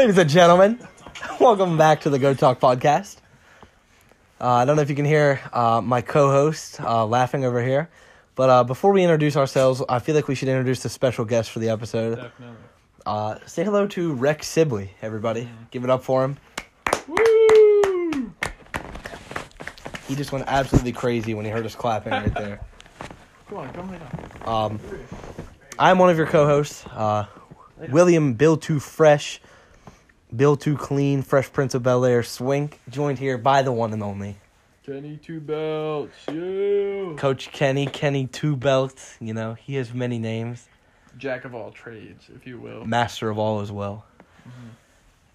Ladies and gentlemen, welcome back to the Goat Talk podcast. Uh, I don't know if you can hear uh, my co-host uh, laughing over here, but uh, before we introduce ourselves, I feel like we should introduce the special guest for the episode. Definitely. Uh, say hello to Rex Sibley, everybody. Give it up for him. Woo! He just went absolutely crazy when he heard us clapping right there. Come on, come lay down. Um, I'm one of your co-hosts, uh, William Bill Too Fresh, Bill Too Clean, Fresh Prince of Bel Air, Swink, joined here by the one and only Kenny Two Belts, you. Coach Kenny, Kenny Two Belts. You know he has many names, Jack of all trades, if you will. master of all as well.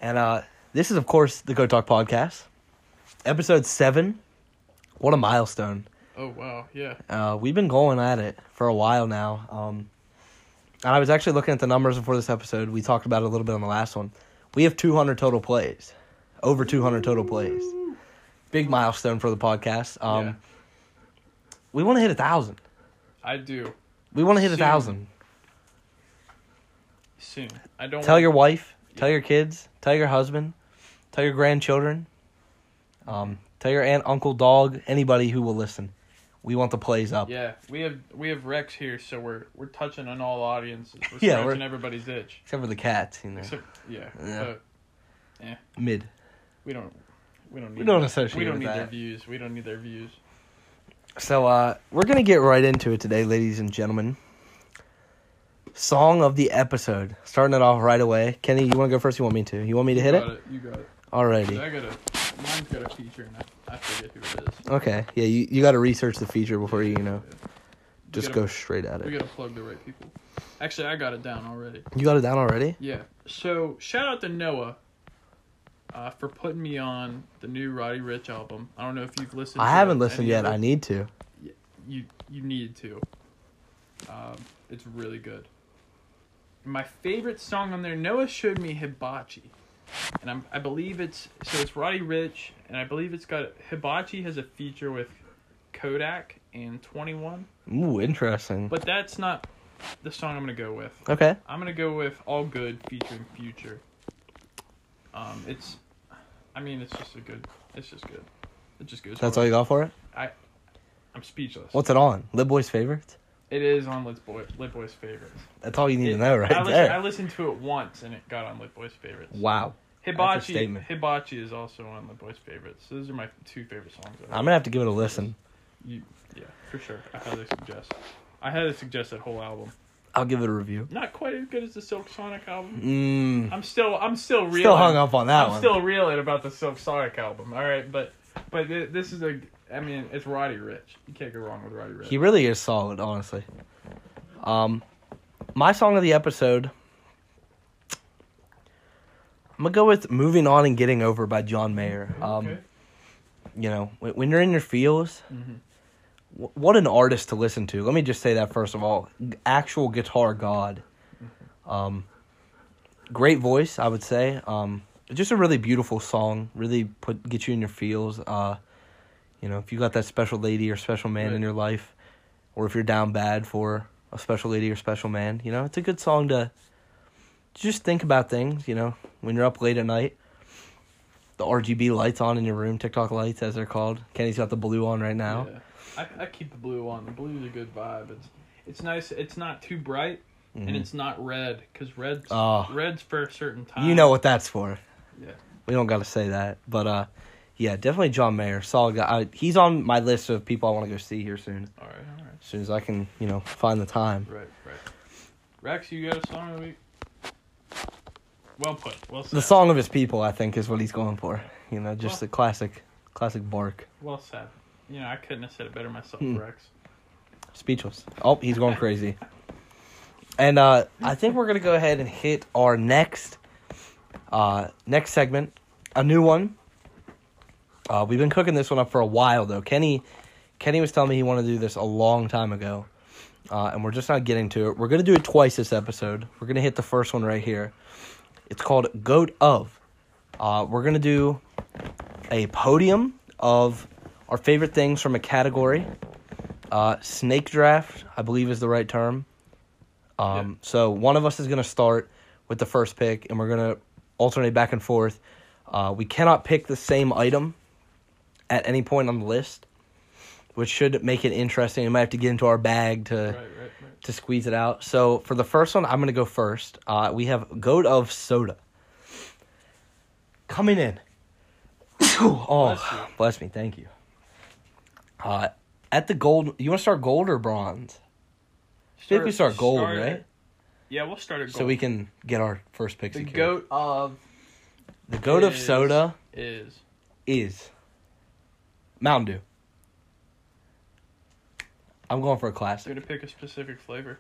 And uh, this is of course the Goat Talk podcast, episode seven. What a milestone! Oh wow, yeah. Uh, we've been going at it for a while now. Um, and I was actually looking at the numbers before this episode. We talked about it a little bit on the last one. We have 200 total plays, over 200 total plays. Big milestone for the podcast. Um, Yeah. We want to hit a thousand. I do We want to hit a Soon. thousand. soon. I don't Tell your wife, tell your kids, tell your husband, tell your grandchildren, um, tell your aunt, uncle, dog, anybody who will listen. We want the plays up. Yeah, we have we have Rex here, so we're we're touching on all audiences. We're Yeah, scratching we're- everybody's itch. Except for the cats, you know. Except, yeah, Yeah. but Mid. we don't we don't need We don't their- associate we don't with need their that. views. We don't need their views. So uh we're gonna get right into it today, ladies and gentlemen. Song of the episode. Starting it off right away. Kenny, you wanna go first? You want me to? You want me to hit it? it. You got it. Alrighty. I got a mine's got a feature, and I, forget who it is. Okay. Yeah, you, you gotta research the feature before you, you know, just gotta- go straight at it. We it. gotta plug the right people. Actually, I got it down already. You got it down already? Yeah. So shout out to Noah uh, for putting me on the new Roddy Ricch album. I don't know if you've listened. I to haven't listened any yet. of it. I need to. You you need to. Um, it's really good. My favorite song on there. Noah showed me Hibachi, and I'm I believe it's so it's Roddy Ricch, and I believe it's got Hibachi has a feature with Kodak and Twenty One, Ooh, interesting. but that's not the song I'm gonna go with. Okay. I'm gonna go with All Good featuring Future. Um, it's, I mean, it's just a good. It's just good. It just goes. That's all hard. you got for it? I, I'm speechless. What's it on? Lit Boy's favorites? It is on Lit Boy Lit Boy's favorites. That's all you need It- to know right I listened, there. I listened to it once and it got on Lit Boy's favorites. wow. Hibachi statement. Hibachi is also on Lit Boy's favorites. So those are my two favorite songs. ever. I'm gonna have to give it a listen. You, yeah, for sure. I highly suggest. I highly suggest that whole album. I'll give it a review. Not quite as good as the Silk Sonic album. Mm. I'm still I'm still reeling. Still hung up on that I'm one. still reeling about the Silk Sonic album. All right, but but thi- this is a. I mean, it's Roddy Ricch. You can't go wrong with Roddy Ricch. He really is solid, honestly. Um, my song of the episode. I'm gonna go with "Moving On and Getting Over" by John Mayer. Um, okay. you know, when, when you're in your feels, Mhm. wh- what an artist to listen to. Let me just say that first of all, G- actual guitar god. Um, great voice, I would say. Um, just a really beautiful song. Really put get you in your feels. Uh, you know, if you got that special lady or special man in your life, or if you're down bad for a special lady or special man, you know, it's a good song to just think about things. You know, when you're up late at night. The RGB lights on in your room, TikTok lights as they're called. Kenny's got the blue on right now. Yeah. I, I keep the blue on. The blue's a good vibe. It's it's nice. It's not too bright, Mhm. and it's not red because red's Oh. red's for a certain time. You know what that's for. Yeah. We don't got to say that, but uh, yeah, definitely John Mayer, solid guy. I, he's on my list of people I want to go see here soon. All right. All right. As soon as I can, you know, find the time. Right. Right. Rex, you got a song of the week. Well put. Well said. The song of his people, I think, is what he's going for. You know, just Well- the classic, classic bark. Well said. You know, I couldn't have said it better myself, Hmm. Rex. Speechless. Oh, he's going crazy. And uh, I think we're gonna go ahead and hit our next, uh, next segment, a new one. Uh, we've been cooking this one up for a while though. Kenny, Kenny was telling me he wanted to do this a long time ago, uh, and we're just not getting to it. We're gonna do it twice this episode. We're gonna hit the first one right here. It's called Goat of. Uh, we're gonna do a podium of our favorite things from a category. Uh, snake draft, I believe, is the right term. Um, So one of us is going to start with the first pick, and we're going to alternate back and forth. Uh, we cannot pick the same item at any point on the list, which should make it interesting. We might have to get into our bag to Right, right, right. to squeeze it out. So for the first one, I'm gonna go first. Uh, we have goat of soda coming in. oh, Bless bless me, thank you. Uh, at the gold, you want to start gold or bronze? I think we start gold, start- right? Yeah, we'll start at gold. So we can get our first pick. the secured. goat of the goat of soda is is Mountain Dew. I'm going for a classic. You're gonna pick a specific flavor.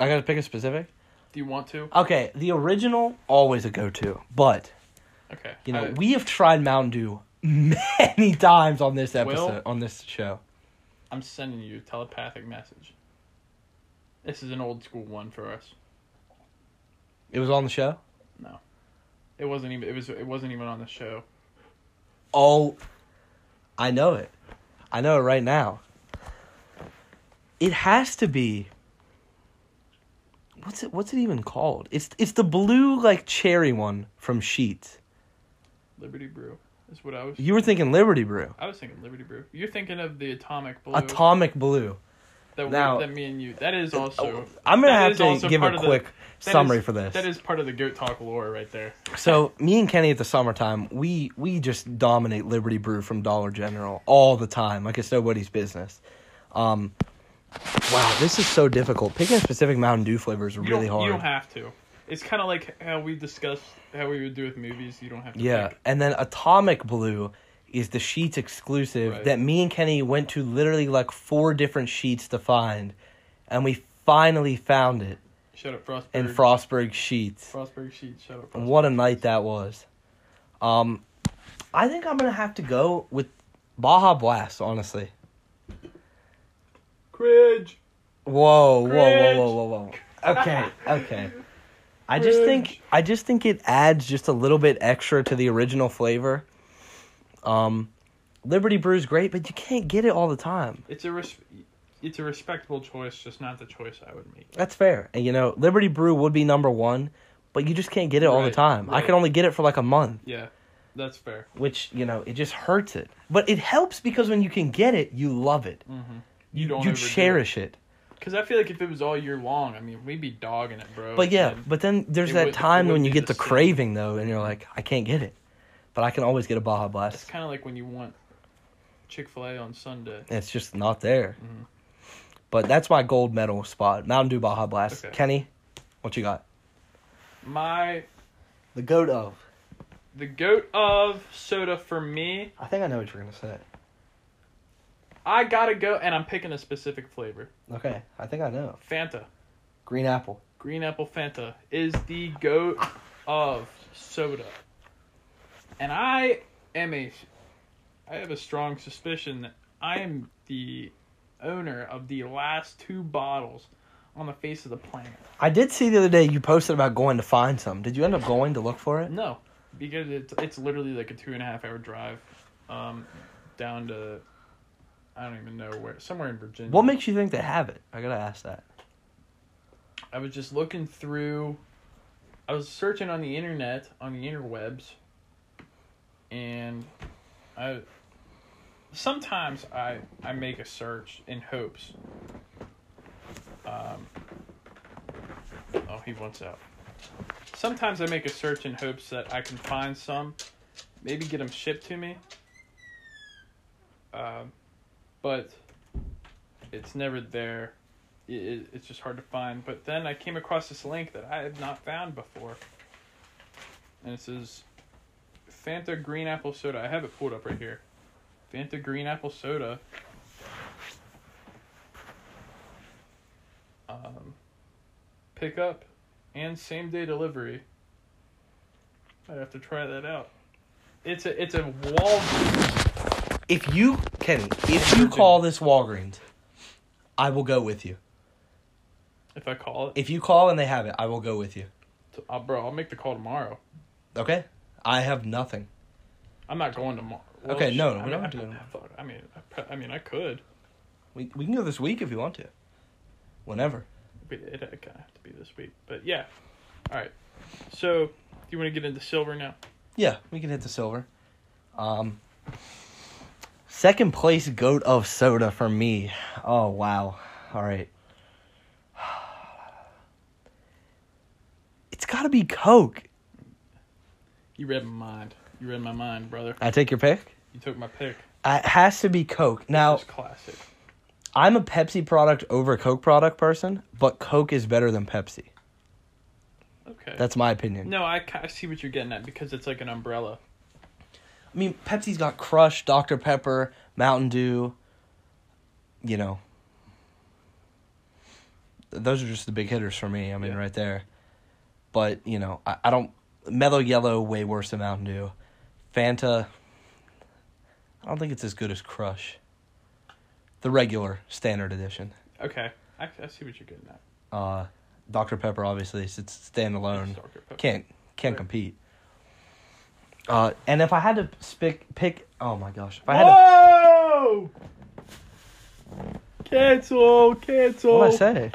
I gotta pick a specific. Do you want to? Okay, the original always a go-to, but Okay. You know, I- we have tried Mountain Dew many times on this episode, Will- on this show. I'm sending you a telepathic message. This is an old school one for us. It was on the show. No, it wasn't even. It was. It wasn't even on the show. Oh, I know it. I know it right now. It has to be. What's it? What's it even called? It's it's the blue like cherry one from Sheetz. Liberty Brew is what I was. You were thinking Liberty Brew, I was thinking Liberty Brew. You're thinking of the Atomic Blue. Atomic Blue. That, now- that me and you. That is also. I'm gonna have to give a of the- quick summary is- for this. That is part of the goat talk lore right there. So me and Kenny at the summertime, we we just dominate Liberty Brew from Dollar General all the time, like it's nobody's business. Um, wow, this is so difficult. Picking a specific Mountain Dew flavor is really hard. You don't have to. It's kind of like how we discussed how we would do with movies. You don't have to. yeah, pick. and then Atomic Blue is the Sheetz exclusive Right. that me and Kenny went to literally like four different Sheetz to find, and we finally found it Shut up, Frostburg. in Frostburg Sheetz. Frostburg Sheetz. Shut up. And Frostburg. what a night that was. Um, I think I'm gonna have to go with Baja Blast. Honestly. Cringe. Whoa, whoa, whoa, whoa, whoa, whoa. Okay, okay. I just think I just think it adds just a little bit extra to the original flavor. Um, Liberty Brew is great, but you can't get it all the time. It's a res- it's a respectable choice, just not the choice I would make. That's fair. And you know, Liberty Brew would be number one, but you just can't get it all the Right, time. I can only get it for like a month. Yeah, that's fair. which you know it just hurts it but it helps because when you can get it you love it Mm-hmm. You don't you cherish it. Because I feel like if it was all year long, I mean, we'd be dogging it, bro. but yeah but then there's that would- time when you get the the craving though and you're like i can't get it but i can always get a baja Blast. it's kind of like when you want Chick Fil A on Sunday. it's just not there. Mhm. but that's my gold medal spot. Mountain dew baja blast. Okay. kenny what you got? My the goat of. The goat of soda for me, i think i know what you're gonna say. I gotta go, and I'm picking a specific flavor. okay i think i know. Fanta, green apple. Green apple Fanta is the goat of soda, and I am a, I have a strong suspicion that I am the owner of the last two bottles on the face of the planet. i did see the other day you posted about going to find some did you end up going to look for it No, because it's it's literally like a two and a half hour drive, um, down to, I don't even know where, somewhere in Virginia. what makes you think they have it i gotta ask that I was just looking through, I was searching on the internet on the interwebs, and I, sometimes I I make a search in hopes. Um. Oh, he wants out. Sometimes I make a search in hopes that I can find some, maybe get them shipped to me. Um, but it's never there. It, it, it's just hard to find. But then I came across this link that I had not found before, and it says Fanta Green Apple Soda. I have it pulled up right here. Fanta Green Apple Soda. Um, pickup and same day delivery. I'd have to try that out. It's a it's a Walgreens. If you Kenny, if you call this Walgreens, I will go with you. If I call it, If you call and they have it, I will go with you. to, uh, bro, I'll make the call tomorrow. Okay? I have nothing. I'm not going tomorrow. Okay, no, no, we mean, don't I, have to go I, I mean, I, I mean, I could. We we can go this week if you want to. Whenever. It kind of have to be this week. But yeah. All right. So do you want to get into silver now? Yeah, we can hit the silver. Um, second place goat of soda for me. Oh wow! All right, it's got to be Coke. You read my mind. You read my mind, brother. I take your pick. You took my pick. Uh, It has to be Coke. Now It's classic. I'm a Pepsi product over Coke product person, but Coke is better than Pepsi. Okay. That's my opinion. no, I, I see what you're getting at because it's like an umbrella. I mean, Pepsi's got Crush, Dr. Pepper, Mountain Dew. You know, those are just the big hitters for me. I mean, Yeah. right there. But you know, I, I don't. Mellow Yellow way worse than Mountain Dew. Fanta. I don't think it's as good as Crush. The regular standard edition. Okay. I, I see what you're getting at. Uh, Dr. Pepper obviously it's standalone. Can't can't Right. compete. Uh, and if I had to pick, pick, oh my gosh, if I had to Whoa! Cancel, cancel. What did I say?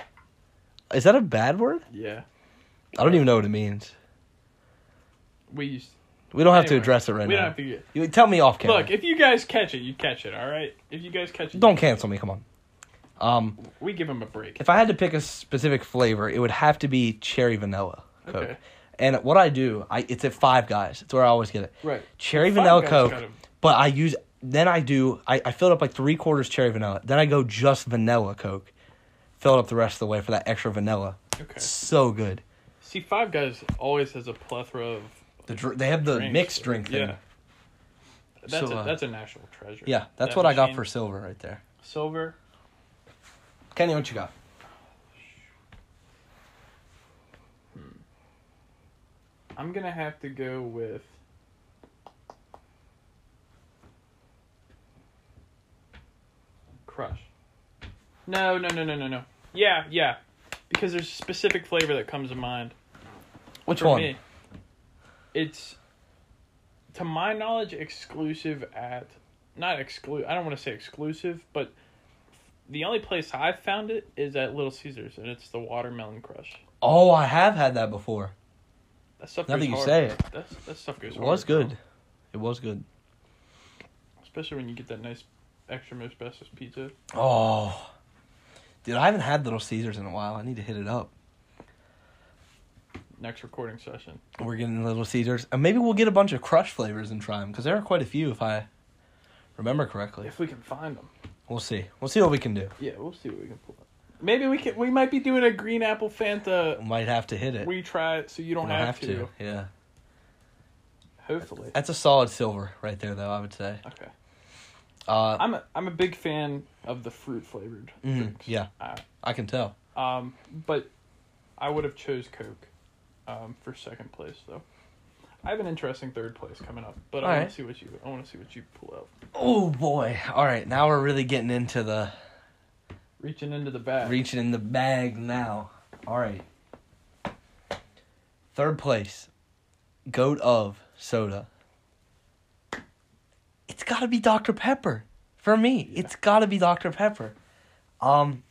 Is that a bad word? Yeah. I don't even know what it means. We used. We don't have to address it right we now. don't have to get. You tell me off camera. Look, if you guys catch it, you catch it. All right. If you guys catch it, don't cancel me. Come on. Um, we give them a break. if I had to pick a specific flavor, it would have to be cherry vanilla Coke. Okay. And what I do, I it's at Five Guys. It's where I always get it. Right. Cherry Five vanilla Coke. But I use then I do I, I fill it up like three quarters cherry vanilla. Then I go just vanilla Coke. Fill it up the rest of the way for that extra vanilla. Okay. So good. See, Five Guys always has a plethora of The dr- they have the drinks. mixed drink thing. Yeah. That's So, a uh, that's a national treasure. Yeah, that's That what I got machine. for silver right there. silver. Kenny, what you got? I'm gonna have to go with. Crush. No, no, no, no, no, no. Yeah, yeah. Because there's a specific flavor that comes to mind. Which for one? me. It's, to my knowledge, exclusive at. Not exclusive. I don't want to say exclusive, but the only place I've found it is at Little Caesars, and it's the watermelon crush. Oh, I have had that before. That stuff Now that you hard. say it. That's, that stuff goes It hard. was good. It was good. Especially when you get that nice ExtraMostBestest pizza. Oh, dude, I haven't had Little Caesars in a while. I need to hit it up. Next recording session. We're getting Little Caesars, and maybe we'll get a bunch of Crush flavors and try them because there are quite a few if I remember correctly. If we can find them. We'll see. We'll see what we can do. Yeah, we'll see what we can pull up. Maybe we can. We might be doing a green apple Fanta Might have to hit it. retry it, so you don't, We have, to. Yeah, Hopefully. that's a solid silver right there, though. I would say. Okay. Uh, I'm a, I'm a big fan of the fruit flavored drinks. yeah, Uh, I can tell. um, but I would have chose Coke, um, for second place though. I have an interesting third place coming up, but I want to see what you I want to see what you pull out. Oh boy! All right, now we're really getting into the Reaching into the bag. reaching in the bag now. All right. Third place, goat of soda. It's got to be Dr Pepper for me. Yeah. It's got to be Dr Pepper. Um,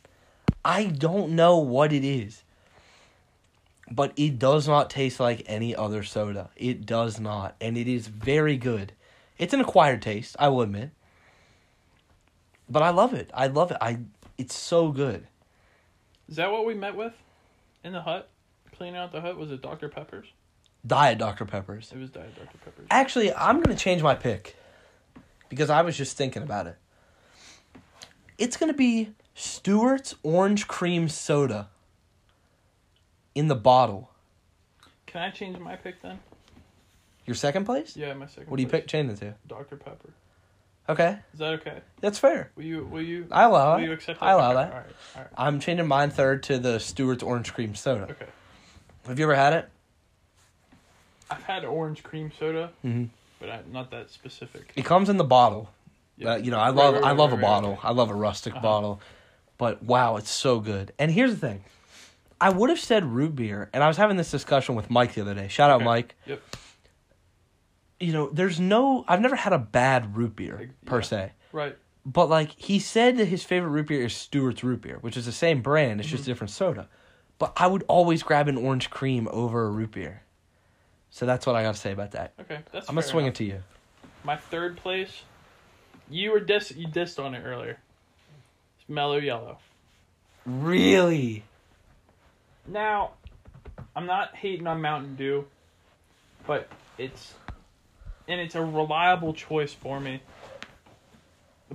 I don't know what it is, but it does not taste like any other soda. It does not, and it is very good. It's an acquired taste, I will admit. But I love it. I love it. I. It's so good. Is that what we met with in the hut? Cleaning out the hut was it Dr Pepper's? Diet Dr. Peppers. It was Diet Dr Pepper's. Actually, I'm going to change my pick because I was just thinking about it. It's going to be Stewart's Orange Cream Soda in the bottle. Can I change my pick then? Your second place? Yeah, my second. What do you place. pick? Change it to. Dr Pepper. Okay, Is that okay? that's fair. Will you? Will you? I allow will you accept? I allow Okay, that. All right. All right. I'm changing mine third to the Stewart's Orange Cream Soda. Okay. Have you ever had it? I've had orange cream soda, Mm-hmm. but I, not that specific. It comes in the bottle. Yeah. Uh, you know, I love right, I love right, a right, bottle. right. I love a rustic Uh-huh. bottle. But wow, it's so good. And here's the thing. I would have said root beer, and I was having this discussion with Mike the other day. Shout out Okay. Mike. Yep. You know, there's no I've never had a bad root beer Like, per yeah. se. Right. But like he said that his favorite root beer is Stewart's root beer, which is the same brand, it's just Mm-hmm. different soda. But I would always grab an orange cream over a root beer. So that's what I got to say about that. Okay, that's. I'm gonna swing enough. it to you. My third place. You were dis you dissed on it earlier. It's Mellow Yellow. Really? Now, I'm not hating on Mountain Dew, but it's and it's a reliable choice for me.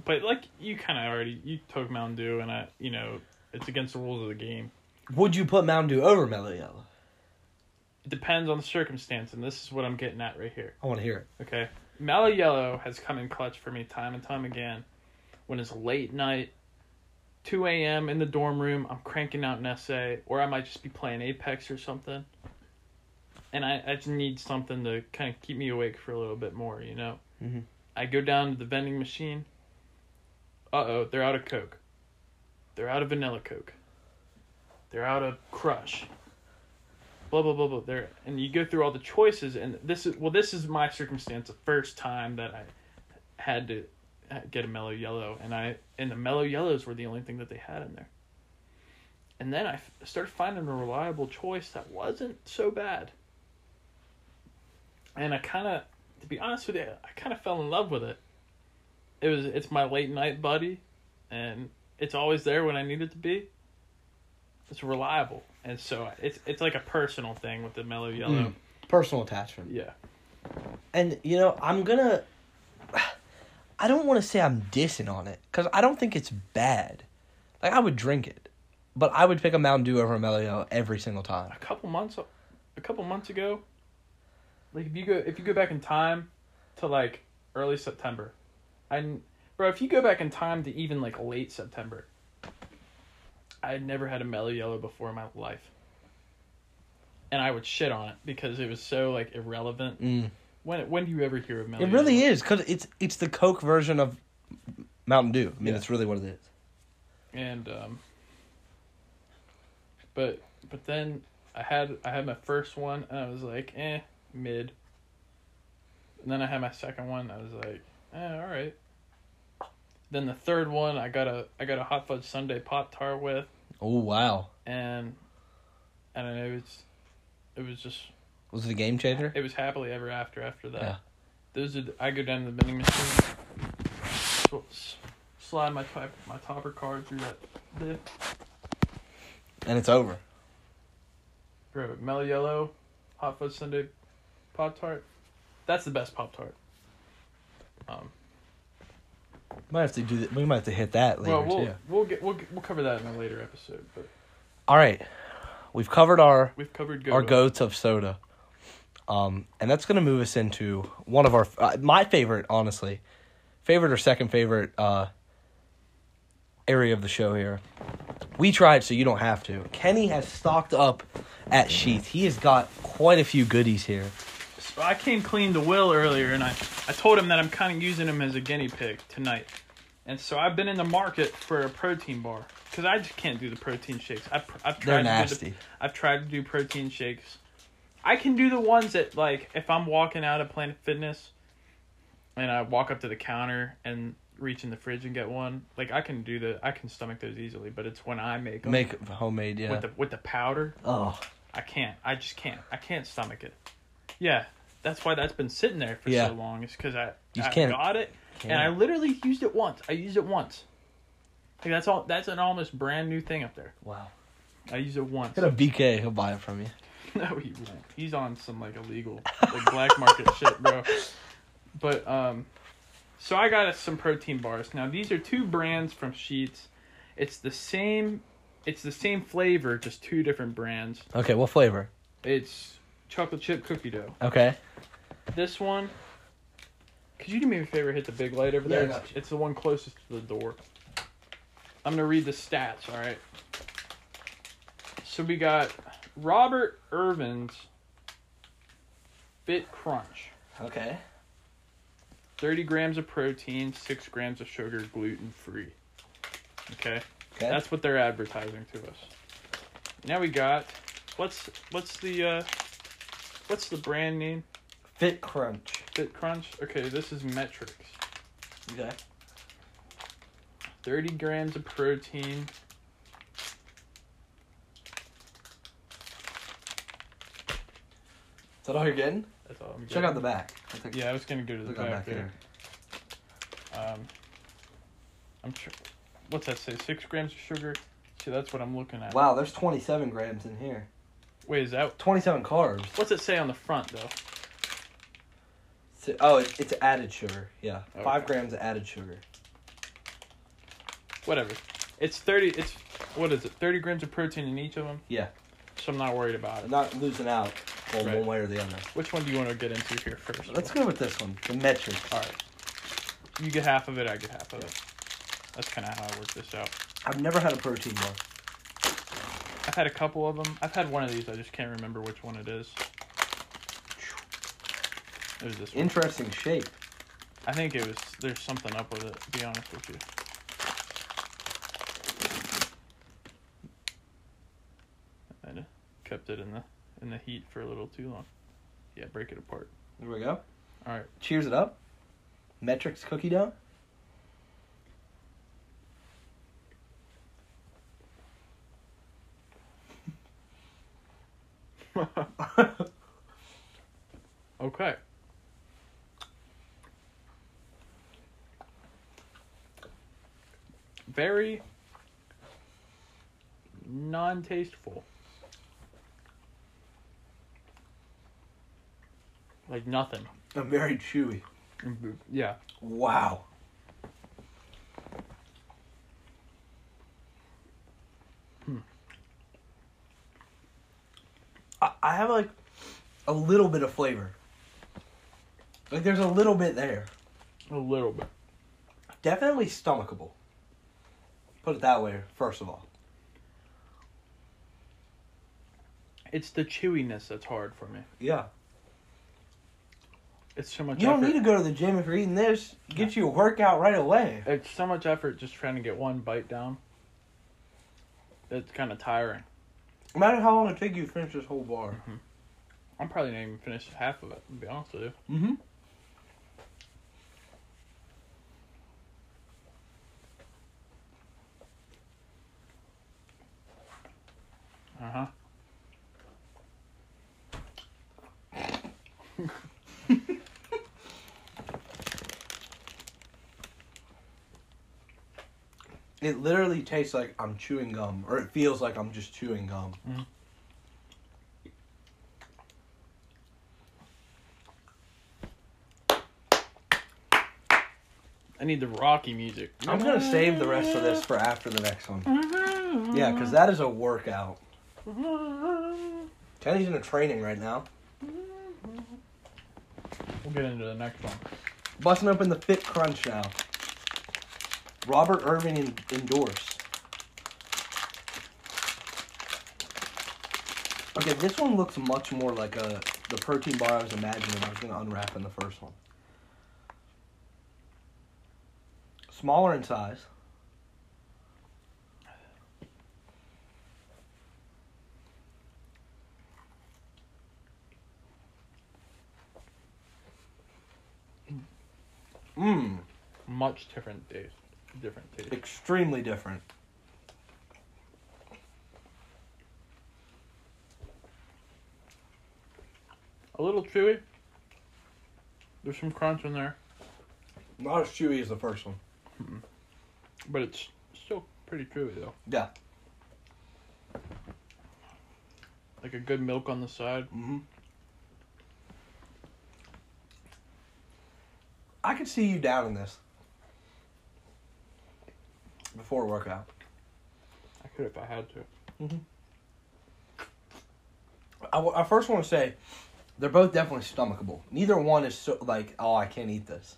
But like you kind of already you took Mountain Dew, and I you know it's against the rules of the game. Would you put Mountain Dew over Mellow Yellow? It depends on the circumstance, and this is what I'm getting at right here. I want to hear it. Okay, Mellow Yellow has come in clutch for me time and time again. When it's late night, 2 a.m. in the dorm room, I'm cranking out an essay, or I might just be playing Apex or something. And I, I just need something to kind of keep me awake for a little bit more, you know? Mhm. I go down to the vending machine. Uh oh, they're out of Coke. They're out of Vanilla Coke. They're out of Crush. Blah blah blah blah. There, and you go through all the choices, and this is well, this is my circumstance. The first time that I had to get a mellow yellow, and I and the mellow yellows were the only thing that they had in there. And then I f- started finding a reliable choice that wasn't so bad. And I kind of, to be honest with you, I kind of fell in love with it. It was it's my late night buddy, and it's always there when I need it to be. It's reliable, and so it's it's like a personal thing with the mellow yellow. Mm. Personal attachment. Yeah. And you know, I'm gonna. I don't want to say I'm dissing on it because I don't think it's bad. Like I would drink it, but I would pick a Mountain Dew over a Yellow every single time. a couple months a couple months ago like if you go if you go back in time to like early september and bro if you go back in time to even like late september i had never had a mellow yellow before in my life and i would shit on it because it was so like irrelevant Mm. When when do you ever hear of mellow It really is because it's it's the Coke version of Mountain Dew. I mean, Yeah. it's really what it is. and um but but then I had I had my first one and I was like, eh, mid. And then I had my second one, I was like, eh, all right. Then the third one I got a I got a hot fudge sundae pop tart with Oh wow, and and it was it was just was it a game changer? it was happily ever after after that. Yeah. Those are the, I go down to the vending machine, slide my type my topper card through that bit. And it's over. Bro, mellow yellow, hot fudge sundae, pop tart. That's the best pop tart. Um, Might have to do that. We might have to hit that later well, we'll too. we'll get we'll we'll cover that in a later episode. But All right, we've covered our we've covered go our goats of soda. Um, and that's gonna move us into one of our uh, my favorite, honestly, favorite or second favorite uh, area of the show here. We tried, so you don't have to. Kenny has stocked up at Sheetz. He has got quite a few goodies here. So I came clean to Will earlier, and I I told him that I'm kind of using him as a guinea pig tonight. And so I've been in the market for a protein bar because I just can't do the protein shakes. I've, I've tried They're to do the- nasty. I've tried to do protein shakes. I can do the ones that like if I'm walking out of Planet Fitness and I walk up to the counter and reach in the fridge and get one. Like I can do the I can stomach those easily, but it's when I make 'em Make homemade, yeah. with the with the powder. oh, I can't. I just can't. I can't stomach it. Yeah, that's why that's been sitting there for Yeah. so long. Is because I You I can't- got it and I literally used it once. I used it once. Like that's all. That's an almost brand new thing up there. wow. I used it once. Get a BK. He'll buy it from you. No, he won't. He's on some like illegal, like black market shit, bro. But um, so I got us some protein bars. Now these are two brands from Sheetz. It's the same. It's the same flavor, just two different brands. Okay, what flavor? It's chocolate chip cookie dough. Okay. This one. Could you do me a favor? Hit the big light over Yeah, I there. got It's, it's the one closest to the door. I'm gonna read the stats. All right. So we got Robert Irvine's Fit Crunch. Okay. 30 grams of protein, 6 grams of sugar, gluten free. Okay? Okay. That's what they're advertising to us. Now we got what's what's the uh what's the brand name? Fit Crunch. Fit Crunch? Okay, this is Met-Rx. Okay. 30 grams of protein. Is that all you're getting? That's all I'm Check out the back. Yeah, I was gonna go to the back, back there. here. Um, I'm sure. What's that say? Six grams of sugar. See, that's what I'm looking at. Wow, there's 27 grams in here. Wait, is that? 27 carbs. What's it say on the front though? So- oh, it, it's added sugar. Yeah, Okay. five grams of added sugar. Whatever. It's thirty. It's what is it? Thirty grams of protein in each of them. Yeah. So I'm not worried about I'm it. not losing out Right. one way or the other. Which one do you want to get into here first? Let's go with this one, the metric. All right. You get half of it. I get half of it. That's kind of how I work this out. I've never had a protein bar. I've had a couple of them. I've had one of these. I just can't remember which one it is. It was this one. Interesting shape. I think it was. There's something up with it. To be honest with you. I kept it in the in the heat for a little too long. Yeah, break it apart. There we go. All right. Cheers it up. Met-Rx cookie dough. okay. Very non-tasteful. Like nothing. And very chewy. Yeah. Wow. Hmm. I, I have like a little bit of flavor. Like there's a little bit there. A little bit. Definitely stomachable. Put it that way, first of all. It's the chewiness that's hard for me. Yeah. It's so much You don't effort. need to go to the gym if you're eating this. Get you a workout right away. It's so much effort just trying to get one bite down. It's kind of tiring. No matter how long it takes you to finish this whole bar. I'm probably not even finished half of it, to be honest with you. Mm-hmm. Uh huh. It literally tastes like I'm chewing gum, or it feels like I'm just chewing gum. Mhm. I need the Rocky music. I'm gonna save the rest of this for after the next one. Yeah, because that is a workout. Kenny's in a training right now. We'll get into the next one. Busting open the Fit Crunch now. Robert Irvine endorsed. Okay, this one looks much more like a the protein bar I was imagining I was gonna unwrap in the first one. Smaller in size. Mmm, Much different taste. Different taste. extremely different. A little chewy. There's some crunch in there, Not as chewy as the first one. but it's still pretty chewy though. Yeah. Like a good milk on the side. Mm-hmm. I could see you down in this before a workout. I could if I had to. Mm-hmm. I, w- I first want to say they're both definitely stomachable. Neither one is so like, oh, I can't eat this.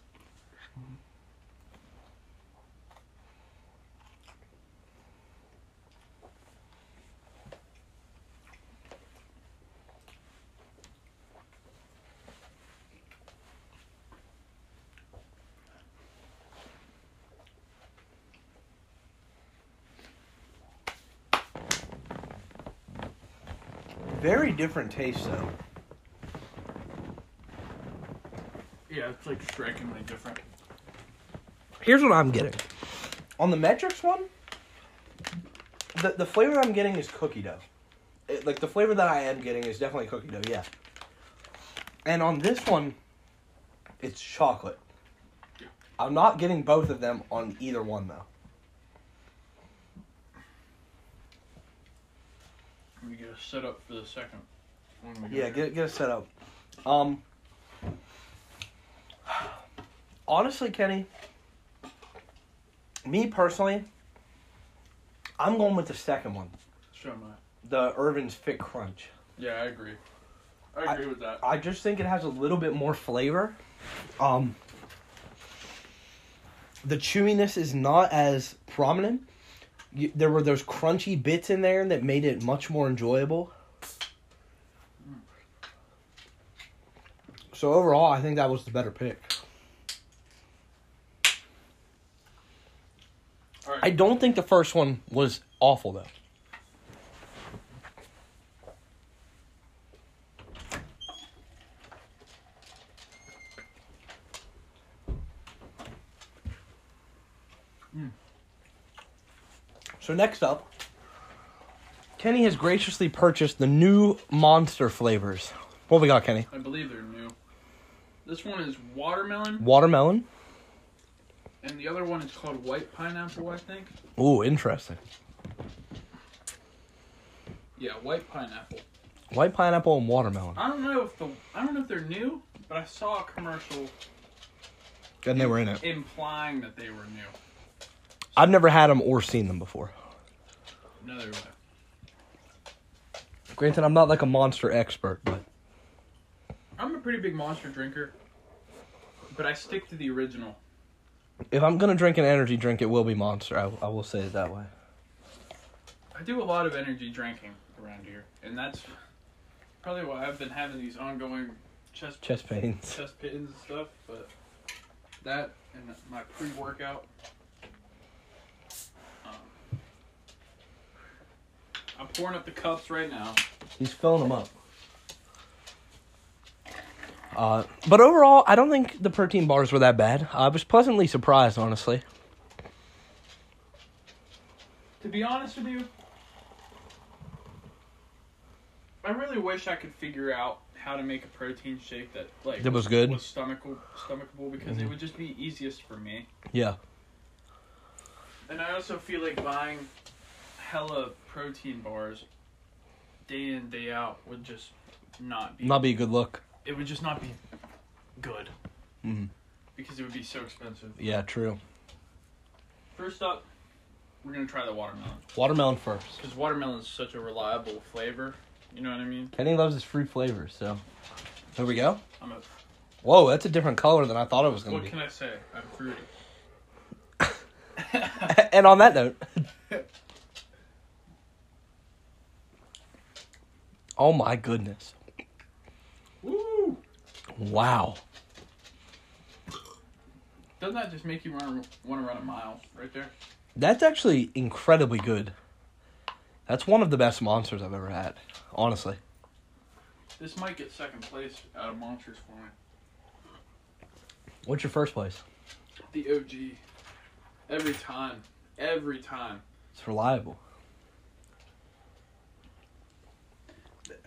Very different taste though. Yeah, it's like strikingly different. Here's what I'm getting. On the metrics one, the the flavor I'm getting is cookie dough. It- like the flavor that I am getting is definitely cookie dough. Yeah. And on this one, it's chocolate. I'm not getting both of them on either one though. We get a setup for the second one. Yeah, get get a set up. Um honestly, Kenny, me personally, I'm going with the second one. So am I. The Irvine's Fit Crunch. Yeah, I agree. I I- agree with that. I just think it has a little bit more flavor. Um, the chewiness is not as prominent. You, there were those crunchy bits in there that made it much more enjoyable. So overall, I think that was the better pick. All right. I don't think the first one was awful though. Mm. So next up, Kenny has graciously purchased the new monster flavors. What we got, Kenny? I believe they're new. This one is watermelon, Watermelon. and the other one is called white pineapple, I think. Ooh, interesting. Yeah, white pineapple. White pineapple and watermelon. I don't know if the I don't know if they're new, but I saw a commercial And they were in it. implying that they were new. I've never had them or seen them before. No, they were. Granted, I'm not like a monster expert, but I'm a pretty big monster drinker, but I stick to the original. if I'm gonna drink an energy drink, it will be Monster. I, I will say it that way. I do a lot of energy drinking around here, and that's probably why I've been having these ongoing chest Chest pains. chest pains and stuff. But that and my pre-workout. I'm pouring up the cups right now. He's filling them up. Uh, but overall, I don't think the protein bars were that bad. I was pleasantly surprised, honestly. To be honest with you, I really wish I could figure out how to make a protein shake that like That was good? was stomachable, stomachable because it would just be easiest for me. Yeah. And I also feel like buying hella protein bars day in day out would just not be. Not be a good look. It would just not be good Mhm. because it would be so expensive. Yeah, true. First up, we're gonna try the watermelon Watermelon first. because watermelon is such a reliable flavor. You know what I mean? Kenny loves his fruit flavors, so. Here we go. I'm a. Whoa, that's a different color than I thought it was gonna What to can I say? I'm fruity. and on that note. oh my goodness. Woo! Wow. Doesn't that just make you run want to run a mile right there? That's actually incredibly good. That's one of the best monsters I've ever had, honestly. This might get second place out of monsters for me. What's your first place? The OG. Every time. Every time. It's reliable.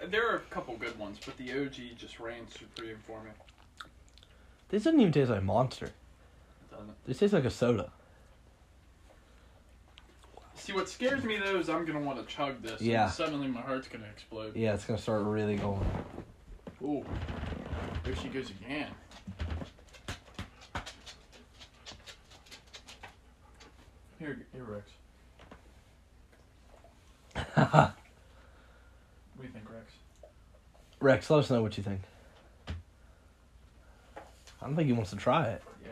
There are a couple good ones, but the OG just reigns supreme for me. This doesn't even taste like monster. It Doesn't? This tastes like a soda. See, what scares me though is I'm gonna want to chug this. Yeah. And suddenly my heart's gonna explode. Yeah, it's gonna start really going. Ooh. There she goes again. Here, here, Rex. What do you think, Rex? Rex, let us know what you think. I don't think he wants to try it. Yeah.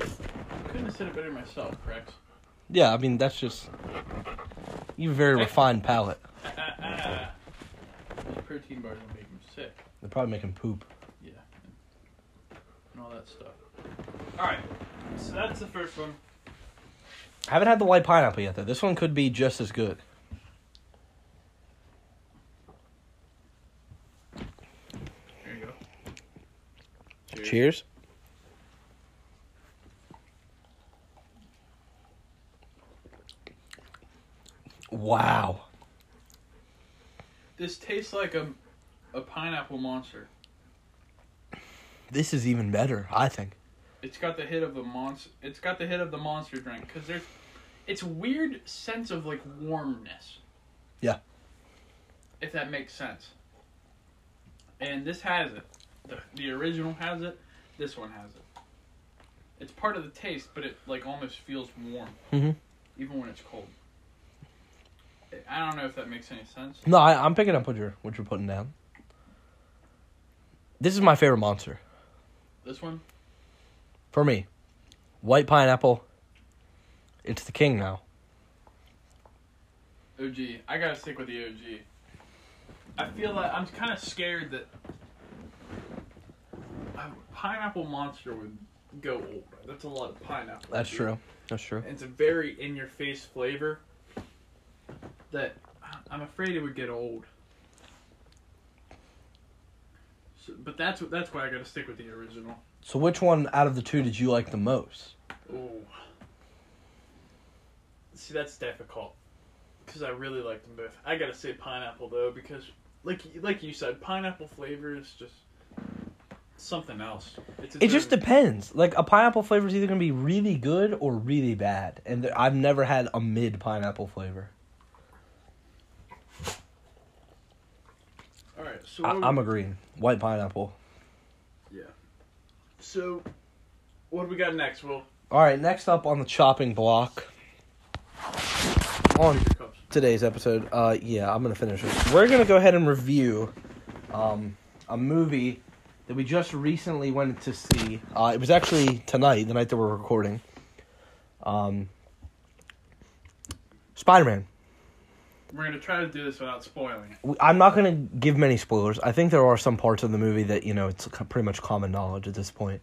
I couldn't have said it better myself, Rex. Yeah, I mean that's just you have a very refined palate. Those protein bars will make him sick. They probably make him poop. Yeah. And all that stuff. Alright. So that's the first one. I haven't had the white pineapple yet though. This one could be just as good. Here you go. Cheers. Wow. This tastes like a, a pineapple monster. This is even better, I think. It's got the hit of the monster. It's got the hit of the monster drink because there's, it's weird sense of like warmness. Yeah. If that makes sense. And this has it. The the original has it. This one has it. It's part of the taste, but it like almost feels warm, Mhm. even when it's cold. I don't know if that makes any sense. No, I, I'm picking up what you're what you're putting down. This is my favorite monster This one, for me. White pineapple. It's the king now. OG. I gotta stick with the OG. I feel like I'm kind of scared that pineapple monster would go old. That's a lot of pineapple. That's true. That's true. It's a very in-your-face flavor that I'm afraid it would get old. So, but that's that's why I gotta stick with the original. So, which one out of the two did you like the most? Oh. See, that's difficult. Because I really like them both. I gotta say pineapple though, because like like you said, pineapple flavor is just something else. It's It just depends. Like a pineapple flavor is either gonna be really good or really bad, and th- I've never had a mid pineapple flavor. All right, so I- I'm we- agreeing. White pineapple. Yeah. So what do we got next? Will All right, next up on the chopping block. On today's episode, uh, yeah, I'm gonna finish it. We're gonna go ahead and review, um, a movie that we just recently went to see. Uh, it was actually tonight, the night that we're recording. Um, Spider Man. We're gonna try to do this without spoiling it. I'm not gonna give many spoilers. I think there are some parts of the movie that you know it's pretty much common knowledge at this point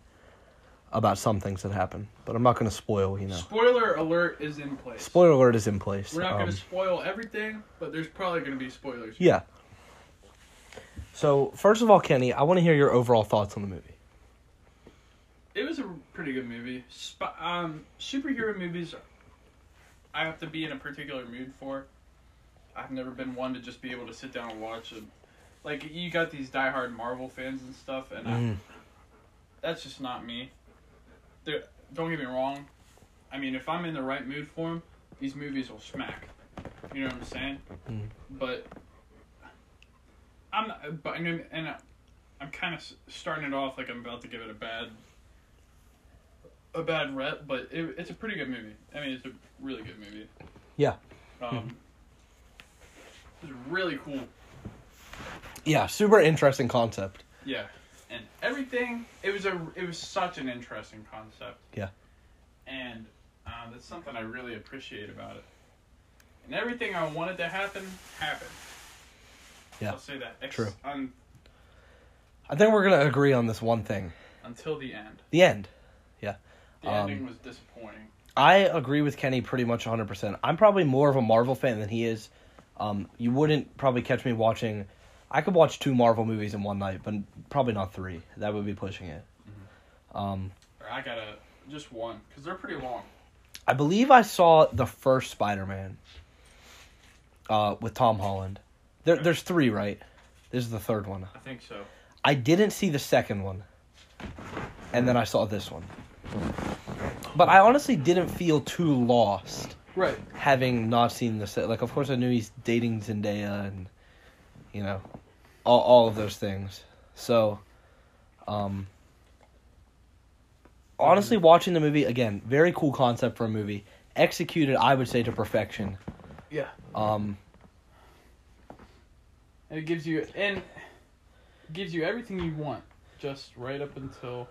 about some things that happen, but I'm not gonna spoil. You know, Spoiler alert is in place. spoiler alert is in place. We're not Um, gonna spoil everything, but there's probably gonna be spoilers. Yeah. So first of all, Kenny, I want to hear your overall thoughts on the movie. It was a pretty good movie. Sp- um, superhero movies, I have to be in a particular mood for. I've never been one to just be able to sit down and watch them. Like you got these diehard Marvel fans and stuff, and I, Mm. that's just not me. They're, don't get me wrong. I mean, if I'm in the right mood for them, these movies will smack. You know what I'm saying? Mm. But I'm but I mean, and I'm kind of starting it off like I'm about to give it a bad a bad rep, but it, it's a pretty good movie. I mean, it's a really good movie. Yeah. Um, it's really cool. Yeah, super interesting concept. Yeah, and everything. It was a. It was such an interesting concept. Yeah. And uh, that's something I really appreciate about it. And everything I wanted to happen happened. Yeah, I'll say that. Ex- true. Un- I think we're gonna agree on this one thing: until the end. the end. Yeah. The Um, ending was disappointing. I agree with Kenny pretty much 100. percent I'm probably more of a Marvel fan than he is. Um, you wouldn't probably catch me watching. I could watch two Marvel movies in one night, but probably not three. That would be pushing it. Um, I gotta just one because they're pretty long. I believe I saw the first Spider-Man uh, with Tom Holland. There, there's three, right? This is the third one. I think so. I didn't see the second one, and then I saw this one. But I honestly didn't feel too lost Right. having not seen the set. Like, of course, I knew he's dating Zendaya, and you know, all all of those things. So, um, honestly, watching the movie again, very cool concept for a movie. Executed, I would say, to perfection. Yeah. Um, And it gives you and gives you everything you want, just right up until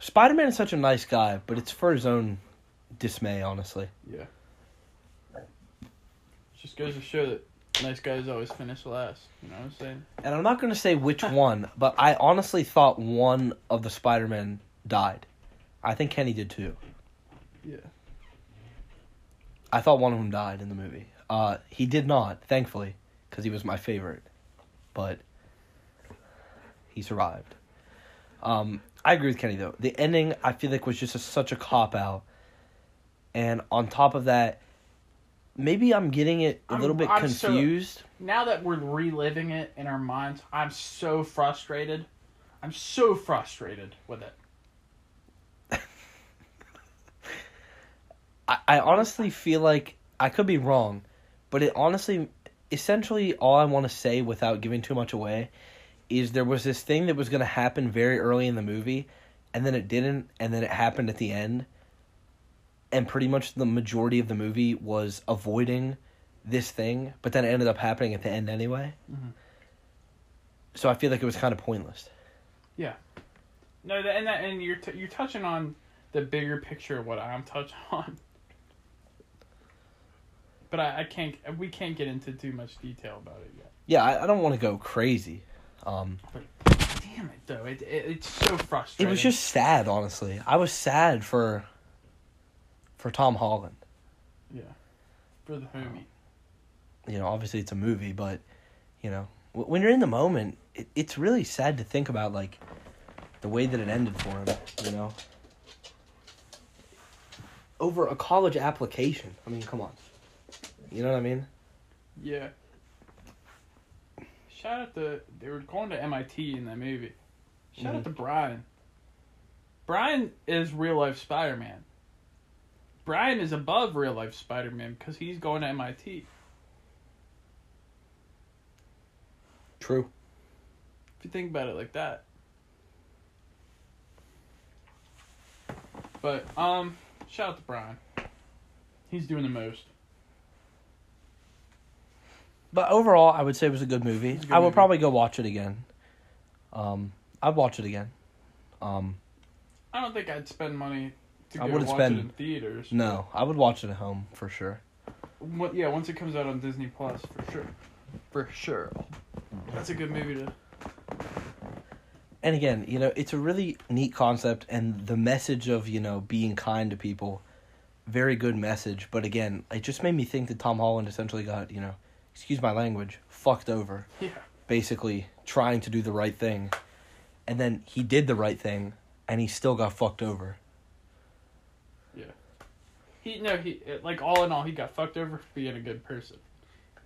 Spider Man is such a nice guy, but it's for his own dismay, honestly. yeah. Just goes to show that nice guys always finish last. You know what I'm saying? And I'm not going to say which one, but I honestly thought one of the Spider Men died. I think Kenny did too. Yeah. I thought one of them died in the movie. Uh, he did not, thankfully, because he was my favorite. But he survived. Um, I agree with Kenny though. The ending I feel like was just a, such a cop out, and on top of that, maybe I'm getting it a I'm- little bit I'm so- confused. Now that we're reliving it in our minds, I'm so frustrated. I'm so frustrated with it. I, I honestly feel like I could be wrong, but it honestly, essentially, all I want to say without giving too much away is there was this thing that was going to happen very early in the movie, and then it didn't, and then it happened at the end. And pretty much the majority of the movie was avoiding this thing, but then it ended up happening at the end anyway. Mhm. So I feel like it was kind of pointless. Yeah no, and that, and you're t- you're touching on the bigger picture of what I'm touching on. But I, I can't. We can't get into too much detail about it yet. Yeah, I, I don't want to go crazy. Um, Damn it, though. It, it it's so frustrating. it was just sad, honestly. I was sad for for Tom Holland. yeah, for the homie. you know, obviously it's a movie, but you know, when you're in the moment, it, it's really sad to think about like the way that it ended for him. You know, over a college application. I mean, come on. You know what I mean? Yeah. Shout out to they were going to MIT in that movie. Shout out Mhm. to Brian. Brian is real life Spider Man. Brian is above real life Spider Man because he's going to MIT. True. If you think about it like that. But um, shout out to Brian. He's doing the most. But overall, I would say it was a good movie. A good I would movie. probably go watch it again. Um, I'd watch it again. Um, I don't think I'd spend money to I go wouldn't watch spend- it in theaters. no, I would watch it at home for sure. What, yeah, once it comes out on Disney Plus, for sure. For sure. That's a good movie to. and again, you know, it's a really neat concept, and the message of you know being kind to people, very good message. But again, it just made me think that Tom Holland essentially got you know, excuse my language, fucked over, Yeah. basically trying to do the right thing, and then he did the right thing, and he still got fucked over. Yeah. He no he like all in all he got fucked over for being a good person.